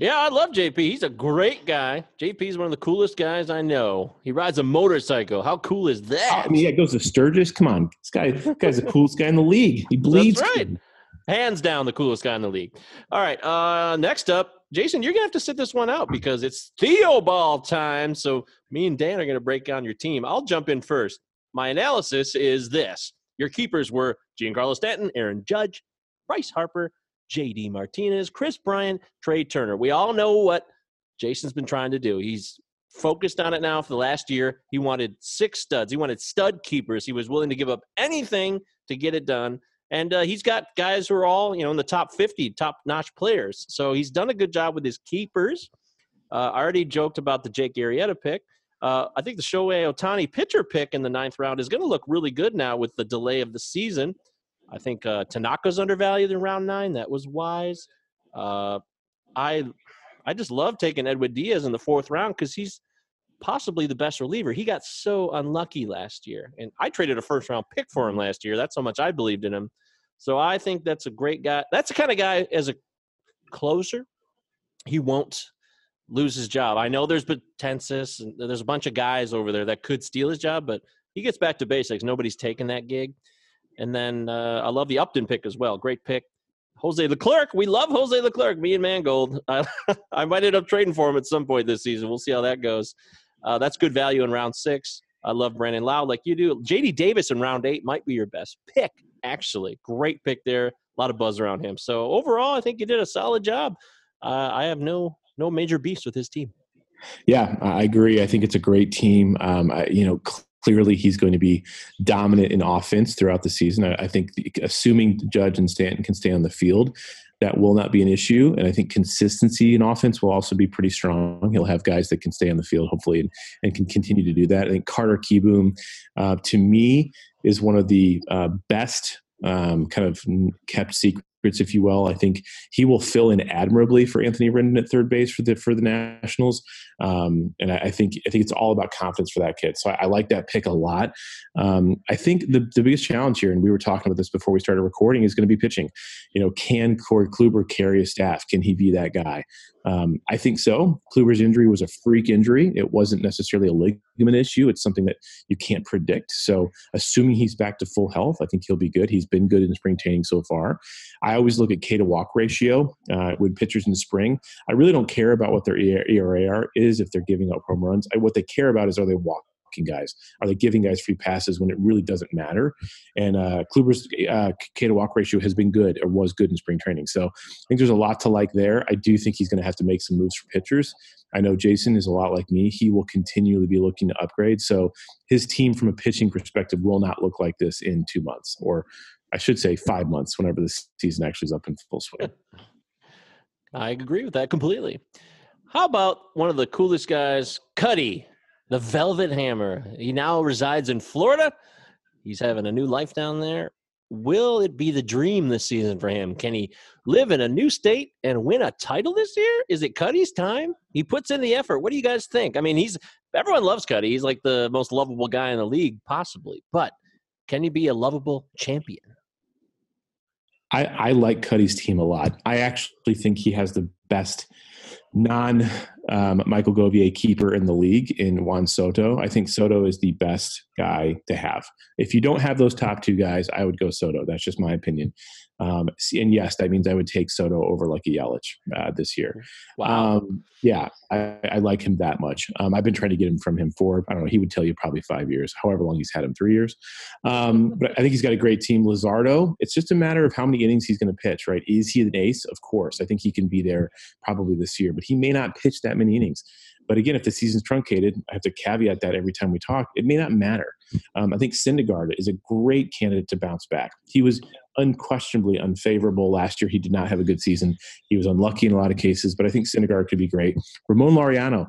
I love JP. He's a great guy. JP is one of the coolest guys I know. He rides a motorcycle. How cool is that? I mean, yeah, goes to Sturgis. Come on, this guy, this guy's the coolest guy in the league. He bleeds. That's right. Hands down, the coolest guy in the league. All right. Uh, next up, Jason, you're gonna have to sit this one out because it's Theo ball time. So me and Dan are gonna break down your team. I'll jump in first. My analysis is this: your keepers were Giancarlo Stanton, Aaron Judge, Bryce Harper, JD Martinez, Kris Bryant, Trea Turner. We all know what Jason's been trying to do. He's focused on it now for the last year. He wanted six studs. He wanted stud keepers. He was willing to give up anything to get it done. And uh, he's got guys who are all, you know, in the top 50, top notch players. So he's done a good job with his keepers. Uh, I already joked about the Jake Arrieta pick. Uh, I think the Shohei Ohtani pitcher pick in the ninth round is going to look really good now with the delay of the season. I think uh, Tanaka's undervalued in round nine. That was wise. Uh, I I just love taking Edwin Diaz in the fourth round because he's possibly the best reliever. He got so unlucky last year, and I traded a first round pick for him last year. That's how much I believed in him. So I think that's a great guy. That's the kind of guy as a closer, he won't lose his job. I know there's Betances and there's a bunch of guys over there that could steal his job, but he gets back to basics. Nobody's taking that gig. And then uh, I love the Upton pick as well. Great pick. Jose Leclerc. We love Jose Leclerc. Me and Mangold. I, I might end up trading for him at some point this season. We'll see how that goes. Uh, that's good value in round six. I love Brandon Lowe like you do. JD Davis in round eight might be your best pick, actually. Great pick there. A lot of buzz around him. So overall, I think you did a solid job. Uh, I have no no major beefs with his team. Yeah, I agree. I think it's a great team. Um, I, you know, clearly he's going to be dominant in offense throughout the season. I, I think, the, assuming Judge and Stanton can stay on the field, that will not be an issue. And I think consistency in offense will also be pretty strong. He'll have guys that can stay on the field, hopefully, and, and can continue to do that. I think Carter Kieboom, uh, to me, is one of the uh, best um, kind of kept secret if you will. I think he will fill in admirably for Anthony Rendon at third base for the for the Nationals. Um, and I, I, think I think it's all about confidence for that kid. So I, I like that pick a lot. Um, I think the the biggest challenge here, and we were talking about this before we started recording, is going to be pitching. You know, can Corey Kluber carry a staff? Can he be that guy? Um, I think so. Kluber's injury was a freak injury. It wasn't necessarily a ligament issue. It's something that you can't predict. So, assuming he's back to full health, I think he'll be good. He's been good in spring training so far. Always look at K to walk ratio uh, with pitchers in the spring. I really don't care about what their ERA is if they're giving up home runs. I, what they care about is are they walking guys? Are they giving guys free passes when it really doesn't matter? And uh, Kluber's uh, K to walk ratio has been good or was good in spring training. So I think there's a lot to like there. I do think he's going to have to make some moves for pitchers. I know Jason is a lot like me. He will continually be looking to upgrade. So his team, from a pitching perspective, will not look like this in two months, or I should say five months, whenever the season actually is up in full swing. I agree with that completely. How about one of the coolest guys, Cuddy? the Velvet Hammer. He now resides in Florida. He's having a new life down there. Will it be the dream this season for him? Can he live in a new state and win a title this year? Is it Cuddy's time? He puts in the effort. What do you guys think? I mean, he's everyone loves Cuddy. He's like the most lovable guy in the league, possibly. But can he be a lovable champion? I, I like Cuddy's team a lot. I actually think he has the best non um, Michael Govier keeper in the league in Juan Soto. I think Soto is the best guy to have. If you don't have those top two guys, I would go Soto. That's just my opinion. Um, and yes, that means I would take Soto over Lucky Yelich uh, this year. Wow. Um, yeah, I, I, like him that much. Um, I've been trying to get him from him for, I don't know, he would tell you probably five years, however long he's had him, three years. Um, but I think he's got a great team. Luzardo, it's just a matter of how many innings he's going to pitch, right? Is he an ace? Of course. I think he can be there probably this year, but he may not pitch that many innings. But again, if the season's truncated, I have to caveat that every time we talk, it may not matter. Um, I think Syndergaard is a great candidate to bounce back. He was unquestionably unfavorable last year. He did not have a good season. He was unlucky in a lot of cases, but I think Syndergaard could be great. Ramon Laureano,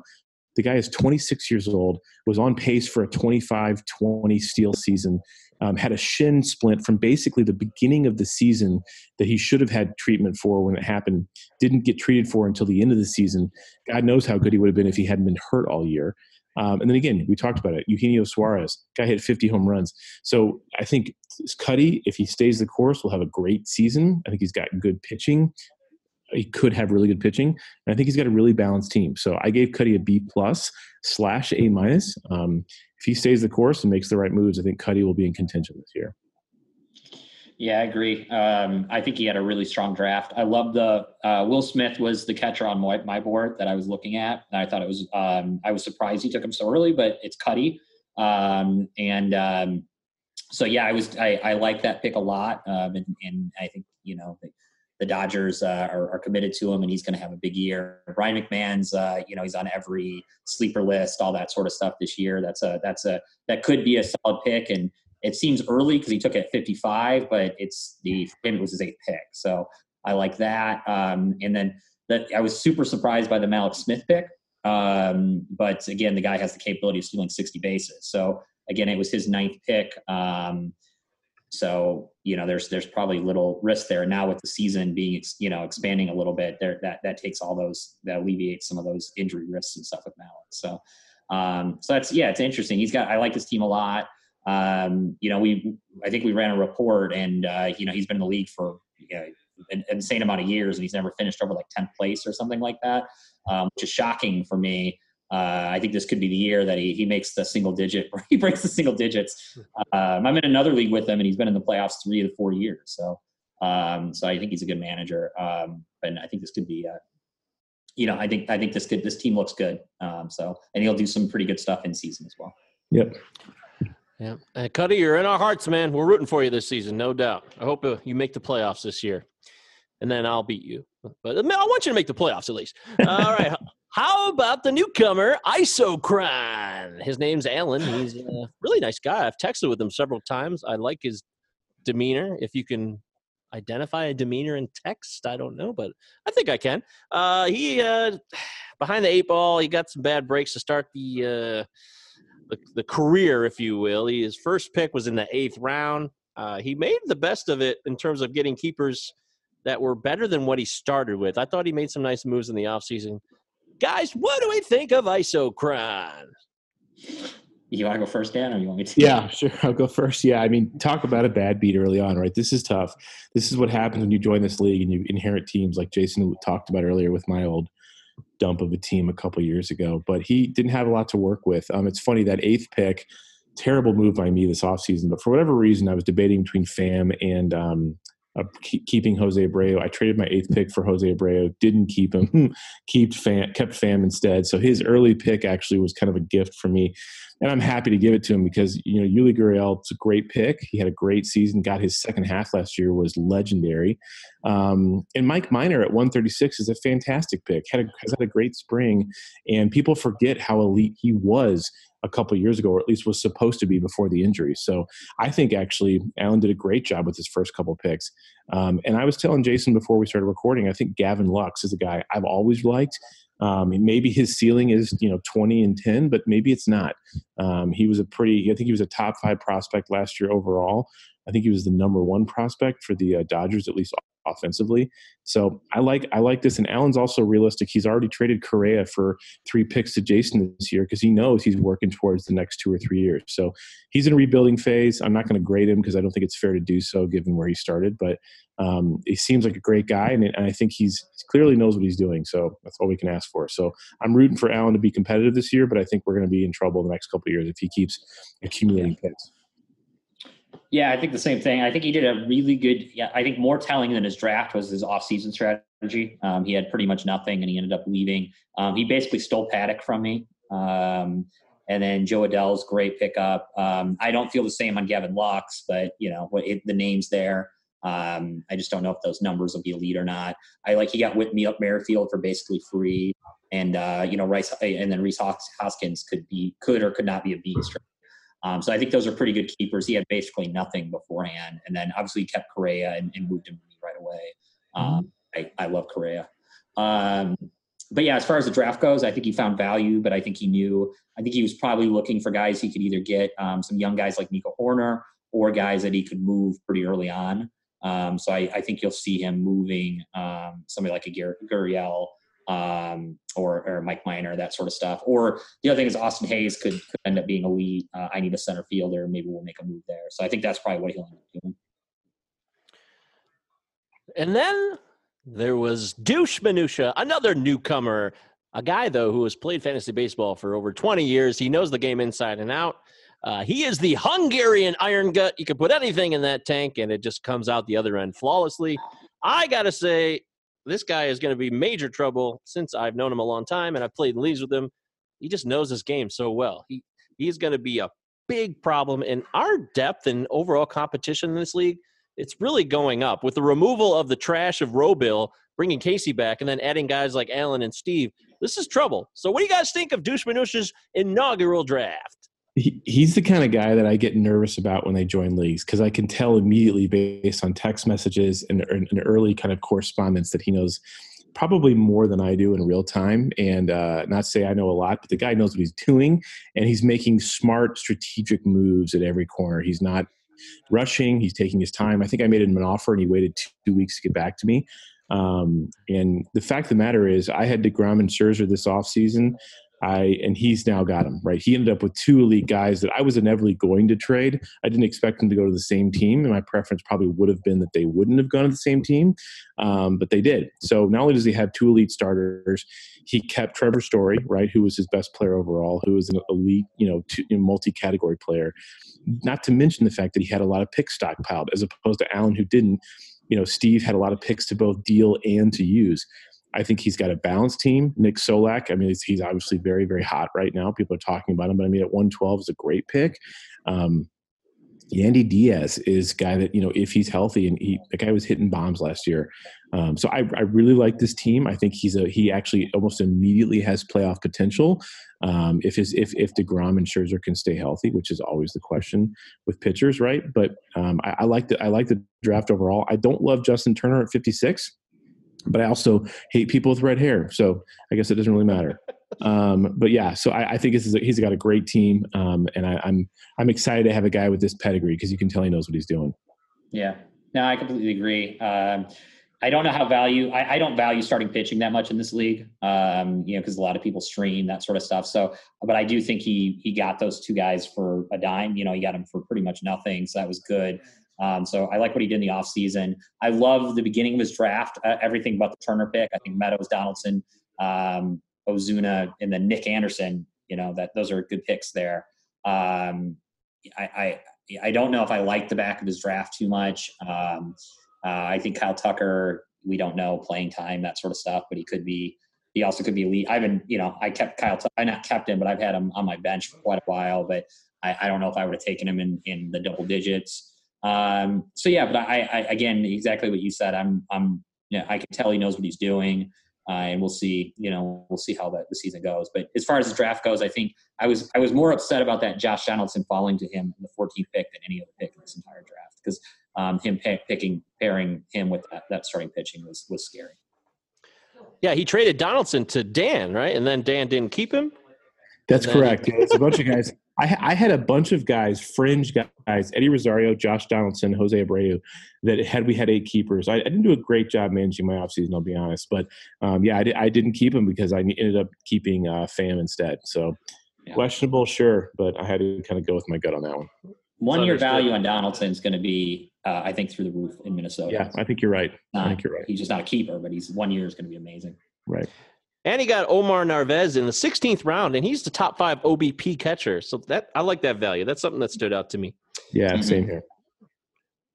the guy is 26 years old, was on pace for a 25 20 steal season um, had a shin splint from basically the beginning of the season that he should have had treatment for when it happened. Didn't get treated for until the end of the season. God knows how good he would have been if he hadn't been hurt all year. Um, and then again, we talked about it. Eugenio Suarez, guy hit 50 home runs. So I think Cuddy, if he stays the course, will have a great season. I think he's got good pitching. He could have really good pitching, and I think he's got a really balanced team. So I gave Cuddy a B plus slash A minus. Um, if he stays the course and makes the right moves, I think Cuddy will be in contention this year. Yeah, I agree. Um, I think he had a really strong draft. I love the uh, Will Smith was the catcher on my, my, board that I was looking at. And I thought it was um, I was surprised he took him so early, but it's Cuddy. Um, and um, so yeah, I was I, I like that pick a lot. Um, and, and, I think you know the Dodgers uh, are, are, committed to him, and he's going to have a big year. Ryan McMahon's, uh, you know, he's on every sleeper list, all that sort of stuff this year. That's a that's a that could be a solid pick, and it seems early because he took it at 55, but it's the it was his eighth pick. So I like that. Um, and then that I was super surprised by the Mallex Smith pick. Um, but again, the guy has the capability of stealing 60 bases. So again, it was his ninth pick. Um, so you know, there's there's probably little risk there. Now with the season being you know expanding a little bit, there that that takes all those that alleviates some of those injury risks and stuff with Mallex. So um, so that's yeah, it's interesting. He's got I like his team a lot. Um, you know, we I think we ran a report, and uh, you know he's been in the league for you know, an insane amount of years, and he's never finished over like 10th place or something like that, um, which is shocking for me. Uh, I think this could be the year that he he makes the single digit or he breaks the single digits. Um, I'm in another league with him, and he's been in the playoffs three the four years. So, um, so I think he's a good manager, um, and I think this could be. Uh, you know, I think I think this could this team looks good. Um, so, and he'll do some pretty good stuff in season as well. Yep. Yeah, uh, Cuddy, you're in our hearts, man. We're rooting for you this season, no doubt. I hope uh, you make the playoffs this year, and then I'll beat you. But I want you to make the playoffs at least. All right. How about the newcomer, Isokran? His name's Alan. He's a really nice guy. I've texted with him several times. I like his demeanor. If you can identify a demeanor in text, I don't know, but I think I can. Uh, he uh, behind the eight ball. He got some bad breaks to start the, uh, the the career, if you will. He, his first pick was in the eighth round. Uh, he made the best of it in terms of getting keepers that were better than what he started with. I thought he made some nice moves in the offseason guys, what do we think of Isokran? You want to go first, Dan, or you want me to? Yeah, sure. I'll go first. Yeah, I mean, talk about a bad beat early on, right? This is tough. This is what happens when you join this league and you inherit teams like Jason talked about earlier with my old dump of a team a couple years ago. But he didn't have a lot to work with. Um, it's funny that eighth pick, terrible move by me this offseason. But for whatever reason, I was debating between Pham and um, uh, keep, keeping Jose Abreu. I traded my eighth pick for Jose Abreu. Didn't keep him. kept Pham, kept Pham instead. So his early pick actually was kind of a gift for me, and I'm happy to give it to him because you know Yuli Gurriel. A great pick. He had a great season. Got his second half last year was legendary. Um, and Mike Minor at 136 is a fantastic pick. Had a, has had a great spring, and people forget how elite he was a couple years ago, or at least was supposed to be before the injury. So I think actually Alan did a great job with his first couple picks. Um, and I was telling Jason before we started recording, I think Gavin Lux is a guy I've always liked. Um, maybe his ceiling is you know 20 and 10, but maybe it's not. Um, he was a pretty, I think he was a top five prospect last year overall. I think he was the number one prospect for the uh, Dodgers, at least offensively. So I like I like this. And Allen's also realistic. He's already traded Correa for three picks to Jason this year because he knows he's working towards the next two or three years. So he's in a rebuilding phase. I'm not going to grade him because I don't think it's fair to do so given where he started. But um, he seems like a great guy, and, and I think he's he clearly knows what he's doing. So that's all we can ask for. So I'm rooting for Allen to be competitive this year, but I think we're going to be in trouble the next couple years if he keeps accumulating picks. Yeah, I think the same thing. I think he did a really good. Yeah, I think more telling than his draft was his offseason strategy. Um, he had pretty much nothing, and he ended up leaving. Um, he basically stole Paddock from me. Um, and then Jo Adell's great pickup. Um, I don't feel the same on Gavin Lux, but you know it, the names there. Um, I just don't know if those numbers will be elite or not. I like he got Whitney up Merrifield for basically free, and uh, you know Rice and then Rhys Hoskins could be could or could not be a beast. Um, so I think those are pretty good keepers. He had basically nothing beforehand, and then obviously kept Correa and, and moved him right away. Um, mm-hmm. I, I, love Correa. Um, but yeah, as far as the draft goes, I think he found value, but I think he knew. I think he was probably looking for guys he could either get um, some young guys like Nico Hoerner or guys that he could move pretty early on. Um, so I, I, think you'll see him moving um, somebody like a Gurriel um, or, or Mike Minor, that sort of stuff. Or the other thing is Austin Hays could, could end up being elite. Uh, I need a center fielder. Maybe we'll make a move there. So I think that's probably what he'll end up doing. And then there was Douche Minutia, another newcomer, a guy though who has played fantasy baseball for over 20 years. He knows the game inside and out. Uh, he is the Hungarian iron gut. You can put anything in that tank and it just comes out the other end flawlessly. I got to say, this guy is going to be major trouble since I've known him a long time and I've played leagues with him. He just knows this game so well. He he's going to be a big problem in our depth and overall competition in this league. It's really going up with the removal of the trash of Robill, bringing Casey back, and then adding guys like Allen and Steve. This is trouble. So, what do you guys think of Douche inaugural draft? He, he's the kind of guy that I get nervous about when they join leagues because I can tell immediately based on text messages and, and early kind of correspondence that he knows probably more than I do in real time. And uh, not say I know a lot, but the guy knows what he's doing, and he's making smart, strategic moves at every corner. He's not rushing. He's taking his time. I think I made him an offer, and he waited two weeks to get back to me. Um, and the fact of the matter is, I had Degrom and Scherzer this offseason. I and he's now got him right. He ended up with two elite guys that I was inevitably going to trade. I didn't expect them to go to the same team, and my preference probably would have been that they wouldn't have gone to the same team, um, but they did. So not only does he have two elite starters, he kept Trevor Story, right, who was his best player overall, who was an elite, you know, two, multi-category player. Not to mention the fact that he had a lot of pick stockpiled, as opposed to Allen, who didn't. You know, Steve had a lot of picks to both deal and to use. I think he's got a balanced team. Nick Solak, I mean, he's, obviously very, very hot right now. People are talking about him, but I mean, at 112 is a great pick. Um, Yandy Diaz is a guy that, you know, if he's healthy and he, the guy was hitting bombs last year. Um, so I, I really like this team. I think he's a, he actually almost immediately has playoff potential. Um, if his, if, if DeGrom and Scherzer can stay healthy, which is always the question with pitchers, right? But um, I, I like the, I like the draft overall. I don't love Justin Turner at 56 but I also hate people with red hair. So I guess it doesn't really matter. Um, but yeah, so I, I think a, he's got a great team, um, and I, am I'm, I'm excited to have a guy with this pedigree because you can tell he knows what he's doing. Yeah, no, I completely agree. Um, I don't know how value I, I, don't value starting pitching that much in this league. Um, you know, because a lot of people stream that sort of stuff. So, but I do think he he got those two guys for a dime. You know, he got them for pretty much nothing, so that was good. Um, so I like what he did in the offseason. I love the beginning of his draft, uh, everything about the Turner pick. I think Meadows, Donaldson, um, Ozuna, and then Nick Anderson. You know that those are good picks there. Um, I, I, I don't know if I like the back of his draft too much. Um, uh, I think Kyle Tucker. We don't know playing time, that sort of stuff, but he could be. He also could be elite. I've been, you know, I kept Kyle. I not kept him, but I've had him on my bench for quite a while. But I, I don't know if I would have taken him in in the double digits. Um, so yeah, but I, I, again, exactly what you said. I'm, I'm, you know, I can tell he knows what he's doing, uh, and we'll see. You know, we'll see how that the season goes. But as far as the draft goes, I think I was, I was more upset about that Josh Donaldson falling to him in the 14th pick than any other pick in this entire draft because um, him pick, picking pairing him with that, that starting pitching was was scary. Yeah, he traded Donaldson to Dan, right? And then Dan didn't keep him. That's correct. He, it's a bunch of guys. I, I, had a bunch of guys, fringe guys, Eddie Rosario, Josh Donaldson, Jose Abreu, that had we had eight keepers. I, I didn't do a great job managing my offseason, I'll be honest. But um, yeah, I, did, I didn't keep them because I ended up keeping uh, Pham instead. So yeah. questionable, sure, but I had to kind of go with my gut on that one. One year value on Donaldson is going to be, uh, I think, through the roof in Minnesota. Yeah, I think you're right. Not, I think you're right. He's just not a keeper, but he's one year is going to be amazing. Right. And he got Omar Narvaez in the 16th round, and he's the top five OBP catcher. So that I like that value. That's something that stood out to me. Yeah, mm-hmm. same here.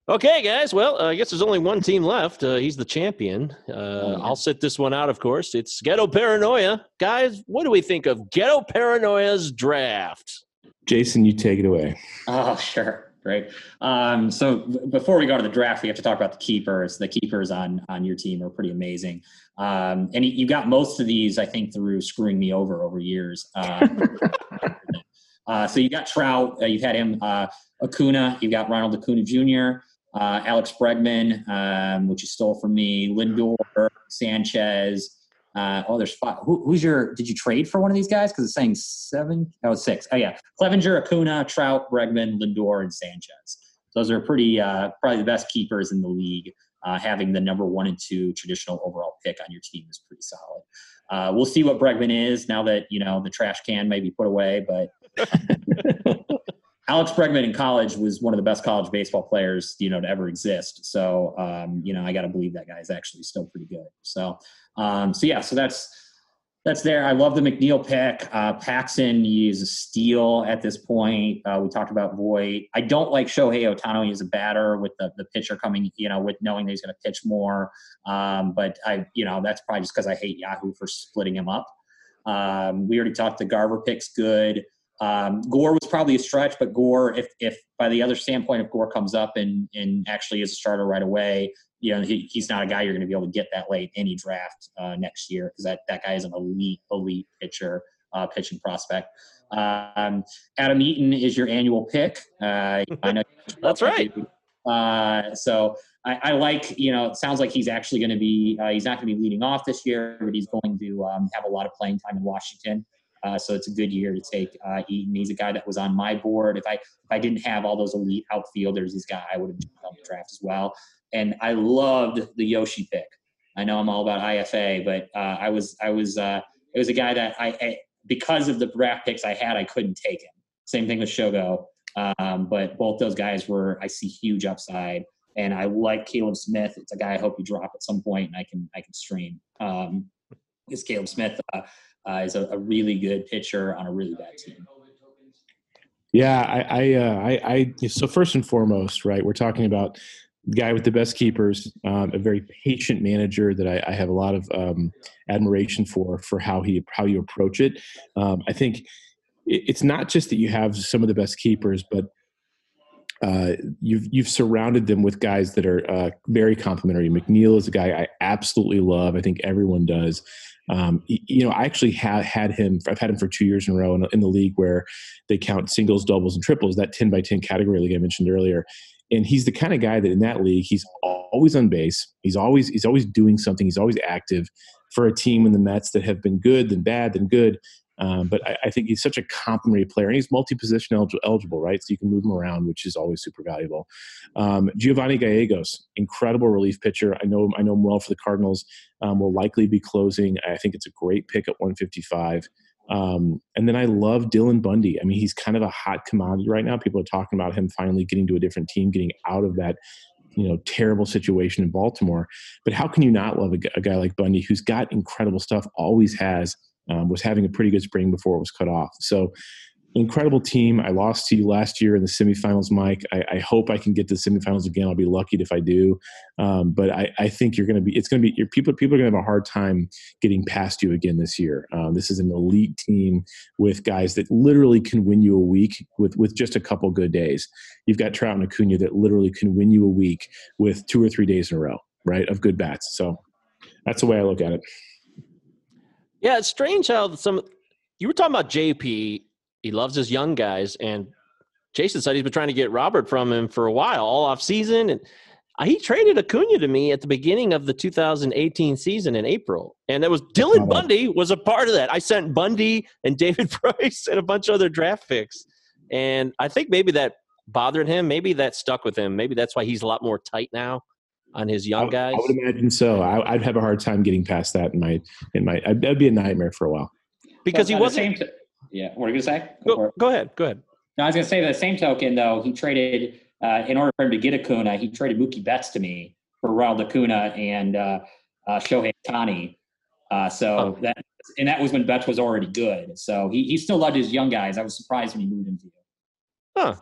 Okay, guys. Well, uh, I guess there's only one team left. Uh, he's the champion. Uh, oh, I'll sit this one out, of course. It's Ghetto Paranoia. Guys, what do we think of Ghetto Paranoia's draft? Jason, you take it away. Oh, sure right? Um, so before we go to the draft, we have to talk about the keepers. The keepers on on your team are pretty amazing, um, and you got most of these, I think, through screwing me over over years. Um, uh, so you got Trout, uh, you've had him, uh, Acuna, you've got Ronald Acuna Jr., uh, Alex Bregman, um, which you stole from me, Lindor, Sanchez. Uh, oh, there's five. Who, who's your? Did you trade for one of these guys? Because it's saying seven. Oh, six. Oh yeah, Clevinger, Acuna, Trout, Bregman, Lindor, and Sanchez. Those are pretty uh, probably the best keepers in the league. Uh, having the number one and two traditional overall pick on your team is pretty solid. Uh, we'll see what Bregman is now that you know the trash can may be put away, but. Alex Bregman in college was one of the best college baseball players, you know, to ever exist. So, um, you know, I got to believe that guy is actually still pretty good. So, um, so yeah, so that's that's there. I love the McNeil pick. Uh, Paxton, he's a steal at this point. Uh, we talked about Voit. I don't like Shohei Ohtani as a batter with the, the pitcher coming, you know, with knowing that he's going to pitch more. Um, but I, you know, that's probably just because I hate Yahoo for splitting him up. Um, we already talked the Garver pick's good. Um, Gore was probably a stretch, but Gore, if if by the other standpoint, if Gore comes up and and actually is a starter right away, you know he, he's not a guy you're going to be able to get that late any draft uh, next year because that that guy is an elite elite pitcher, uh, pitching prospect. Um, Adam Eaton is your annual pick. Uh, I know that's right. Uh, so I, I, like, you know, it sounds like he's actually going to be, uh, he's not going to be leading off this year, but he's going to um, have a lot of playing time in Washington. Uh, so it's a good year to take uh, Eaton. He's a guy that was on my board. If I if I didn't have all those elite outfielders, this guy I would have jumped the draft as well. And I loved the Yoshi pick. I know I'm all about IFA, but uh, I was I was uh, it was a guy that I, I, because of the draft picks I had, I couldn't take him. Same thing with Shogo. Um, but both those guys were I see huge upside, and I like Caleb Smith. It's a guy I hope you drop at some point, and I can I can stream. Um, because Caleb Smith uh, uh, is a, a, really good pitcher on a really bad team. Yeah, I, I, uh, I, I, so first and foremost, right, we're talking about the guy with the best keepers, um, a very patient manager that I, I have a lot of um, admiration for for how he how you approach it. Um, I think it, it's not just that you have some of the best keepers, but uh, you've you've surrounded them with guys that are uh, very complimentary. McNeil is a guy I absolutely love. I think everyone does. Um, you know, I actually had had him. I've had him for two years in a row in, in the league where they count singles, doubles, and triples. That ten by ten category league I mentioned earlier and he's the kind of guy that in that league he's always on base he's always he's always doing something he's always active for a team in the mets that have been good then bad then good um, but I, I, think he's such a complimentary player and he's multi-position eligible right so you can move him around which is always super valuable um, giovanny gallegos incredible relief pitcher i know i know him well for the cardinals um, will likely be closing i think it's a great pick at 155 um, and then I love Dylan Bundy. I mean, he's kind of a hot commodity right now. People are talking about him finally getting to a different team, getting out of that, you know, terrible situation in Baltimore. But how can you not love a, a guy like Bundy, who's got incredible stuff, always has, um, was having a pretty good spring before it was cut off. So incredible team. I lost to you last year in the semifinals, Mike. I, I hope I can get to the semifinals again. I'll be lucky if I do. Um, but I, I, think you're going to be. It's going to be. Your people. People are going to have a hard time getting past you again this year. Um, this is an elite team with guys that literally can win you a week with with just a couple good days. You've got Trout and Acuna that literally can win you a week with two or three days in a row, right? Of good bats. So that's the way I look at it. Yeah, it's strange how some. You were talking about JP he loves his young guys. And Jason said he's been trying to get Robert from him for a while, all off season. And he traded Acuna to me at the beginning of the 2018 season in April. And it was Dylan Bundy was a part of that. I sent Bundy and David Price and a bunch of other draft picks. And I think maybe that bothered him. Maybe that stuck with him. Maybe that's why he's a lot more tight now on his young guys. I, would imagine so. I, would have a hard time getting past that in my in my. That'd be a nightmare for a while. Because he wasn't. Yeah. What are you going to say? Go, go, go, ahead. Go ahead. No, I was going to say the same token, though, he traded, uh, in order for him to get Acuna, he traded Mookie Betts to me for Ronald Acuna and uh, uh, Shohei Ohtani. Uh, so oh. that, and that was when Betts was already good. So he, he still loved his young guys. I was surprised when he moved him to you. Huh.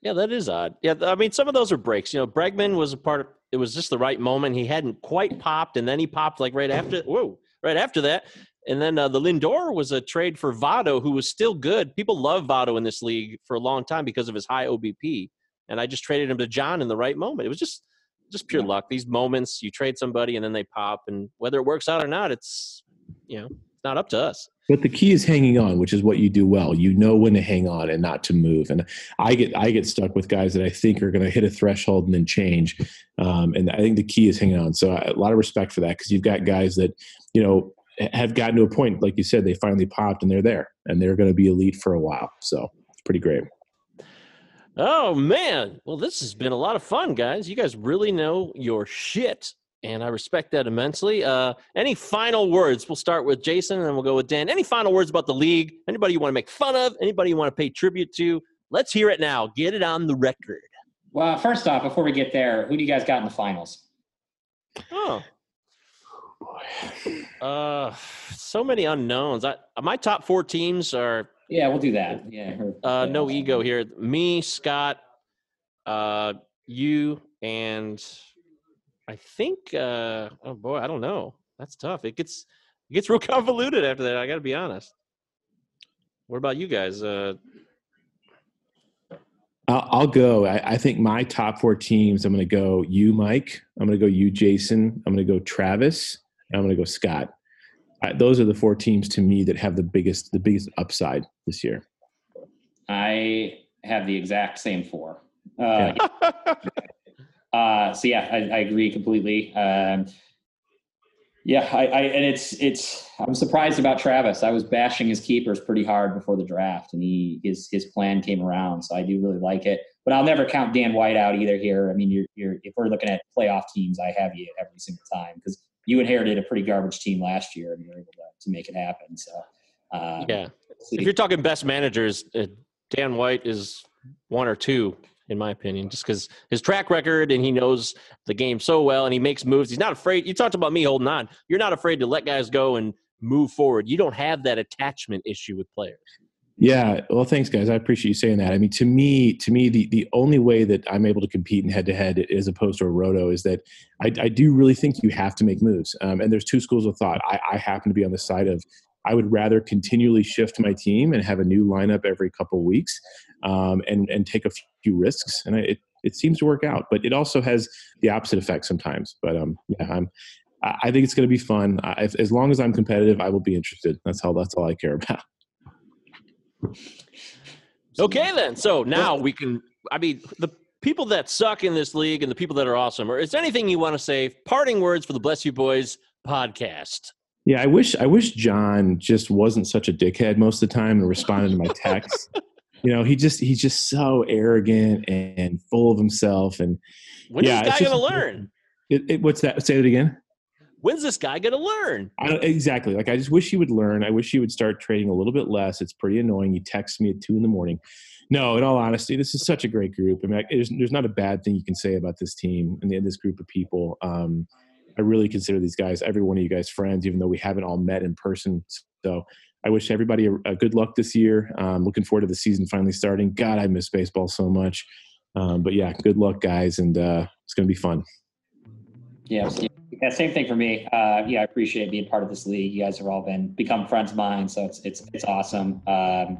Yeah, that is odd. Yeah, I mean, some of those are breaks. You know, Bregman was a part of it was just the right moment. He hadn't quite popped, and then he popped like right after. Whoa! Right after that, and then uh, the Lindor was a trade for Votto, who was still good. People love Votto in this league for a long time because of his high OBP. And I just traded him to John in the right moment. It was just just pure luck. These moments, you trade somebody and then they pop, and whether it works out or not, it's you know it's not up to us. But the key is hanging on, which is what you do well. You know when to hang on and not to move. And I get I get stuck with guys that I think are going to hit a threshold and then change. Um, and I think the key is hanging on. So a lot of respect for that because you've got guys that you know have gotten to a point, like you said, they finally popped and they're there and they're going to be elite for a while. So it's pretty great. Oh man. Well, this has been a lot of fun, guys. You guys really know your shit. And I respect that immensely. Uh, any final words? We'll start with Jason and then we'll go with Dan. Any final words about the league? Anybody you want to make fun of? Anybody you want to pay tribute to? Let's hear it now. Get it on the record. Well, first off, before we get there, who do you guys got in the finals? Oh, boy. uh, so many unknowns. I my top four teams are. Yeah, we'll do that. Yeah. Uh, no ego here. Me, Scott, uh, you, and I think. Uh, oh boy, I don't know. That's tough. It gets it gets real convoluted after that. I got to be honest. What about you guys? Uh, I'll, I'll go. I, I, think my top four teams. I'm going to go you, Mike. I'm going to go you, Jason. I'm going to go Travis. I'm going to go Scott. I, those are the four teams to me that have the biggest the biggest upside this year. I have the exact same four. Uh, uh, so yeah, I, I agree completely. Um, yeah, I, I, and it's it's I'm surprised about Travis. I was bashing his keepers pretty hard before the draft, and he his his plan came around. So I do really like it. But I'll never count Dan White out either. Here, I mean, you're, you're if we're looking at playoff teams, I have you every single time because you inherited a pretty garbage team last year, and you're able to, to make it happen. So um, yeah, if you're talking best managers, uh, Dan White is one or two in my opinion, just because his track record and he knows the game so well and he makes moves. He's not afraid. You talked about me holding on. You're not afraid to let guys go and move forward. You don't have that attachment issue with players. Yeah, well, thanks, guys. I appreciate you saying that. I mean, to me, to me, the the only way that I'm able to compete in head to head as opposed to a roto is that I, I do really think you have to make moves. Um, and there's two schools of thought. I, I happen to be on the side of I would rather continually shift my team and have a new lineup every couple weeks, um, and and take a few risks. And I, it it seems to work out, but it also has the opposite effect sometimes. But um, yeah, I'm. I think it's going to be fun. I, as long as I'm competitive, I will be interested. That's all. That's all I care about. Okay, then. So now we can. I mean, the people that suck in this league and the people that are awesome. Or is there anything you want to say? Parting words for the Bless You Boys podcast. Yeah, I wish I wish John just wasn't such a dickhead most of the time and responded to my texts. you know, he just he's just so arrogant and full of himself. And when's yeah, this guy gonna learn? It, it, what's that? Say that again. When's this guy gonna learn? exactly. Like I just wish he would learn. I wish he would start trading a little bit less. It's pretty annoying. He texts me at two in the morning. No, in all honesty, this is such a great group. I mean, there's, there's not a bad thing you can say about this team and this group of people. Um, I really consider these guys, every one of you guys, friends, even though we haven't all met in person. So I wish everybody a, a good luck this year. Um, looking forward to the season finally starting. God, I miss baseball so much. Um, but yeah, good luck, guys, and uh, it's going to be fun. Yeah, yeah, same thing for me. Uh, yeah, I appreciate being part of this league. You guys have all been become friends of mine, so it's it's it's awesome. Um,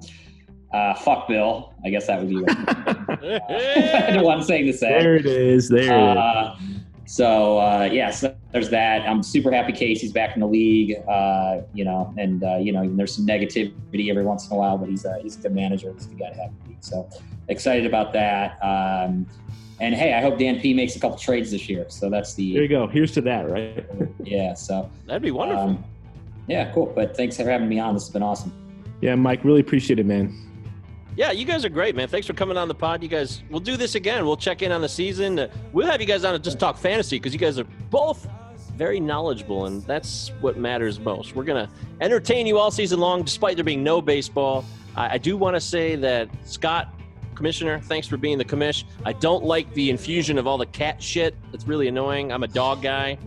uh, fuck Bill. I guess that would be the one thing to say. There it is. There uh, it is. So uh, yeah, so there's that. I'm super happy Casey's back in the league. Uh, you know, and uh, you know, there's some negativity every once in a while, but he's a he's a good manager. He's a guy to have in. So excited about that. Um, and hey, I hope Dan P makes a couple trades this year. So that's the there you go. Here's to that, right? yeah. So that'd be wonderful. Um, yeah, cool. But thanks for having me on. This has been awesome. Yeah, Mike, really appreciate it, man. Yeah, you guys are great, man. Thanks for coming on the pod. You guys, we'll do this again. We'll check in on the season. We'll have you guys on to just talk fantasy because you guys are both very knowledgeable, and that's what matters most. We're gonna entertain you all season long, despite there being no baseball. I, I do want to say that Scott, Commissioner, thanks for being the commish. I don't like the infusion of all the cat shit. It's really annoying. I'm a dog guy.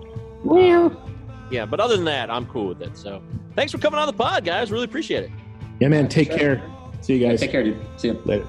Well, uh, yeah, but other than that, I'm cool with it. So, thanks for coming on the pod, guys. Really appreciate it. Yeah, man. Take care. See you guys. Take care, dude. See you later.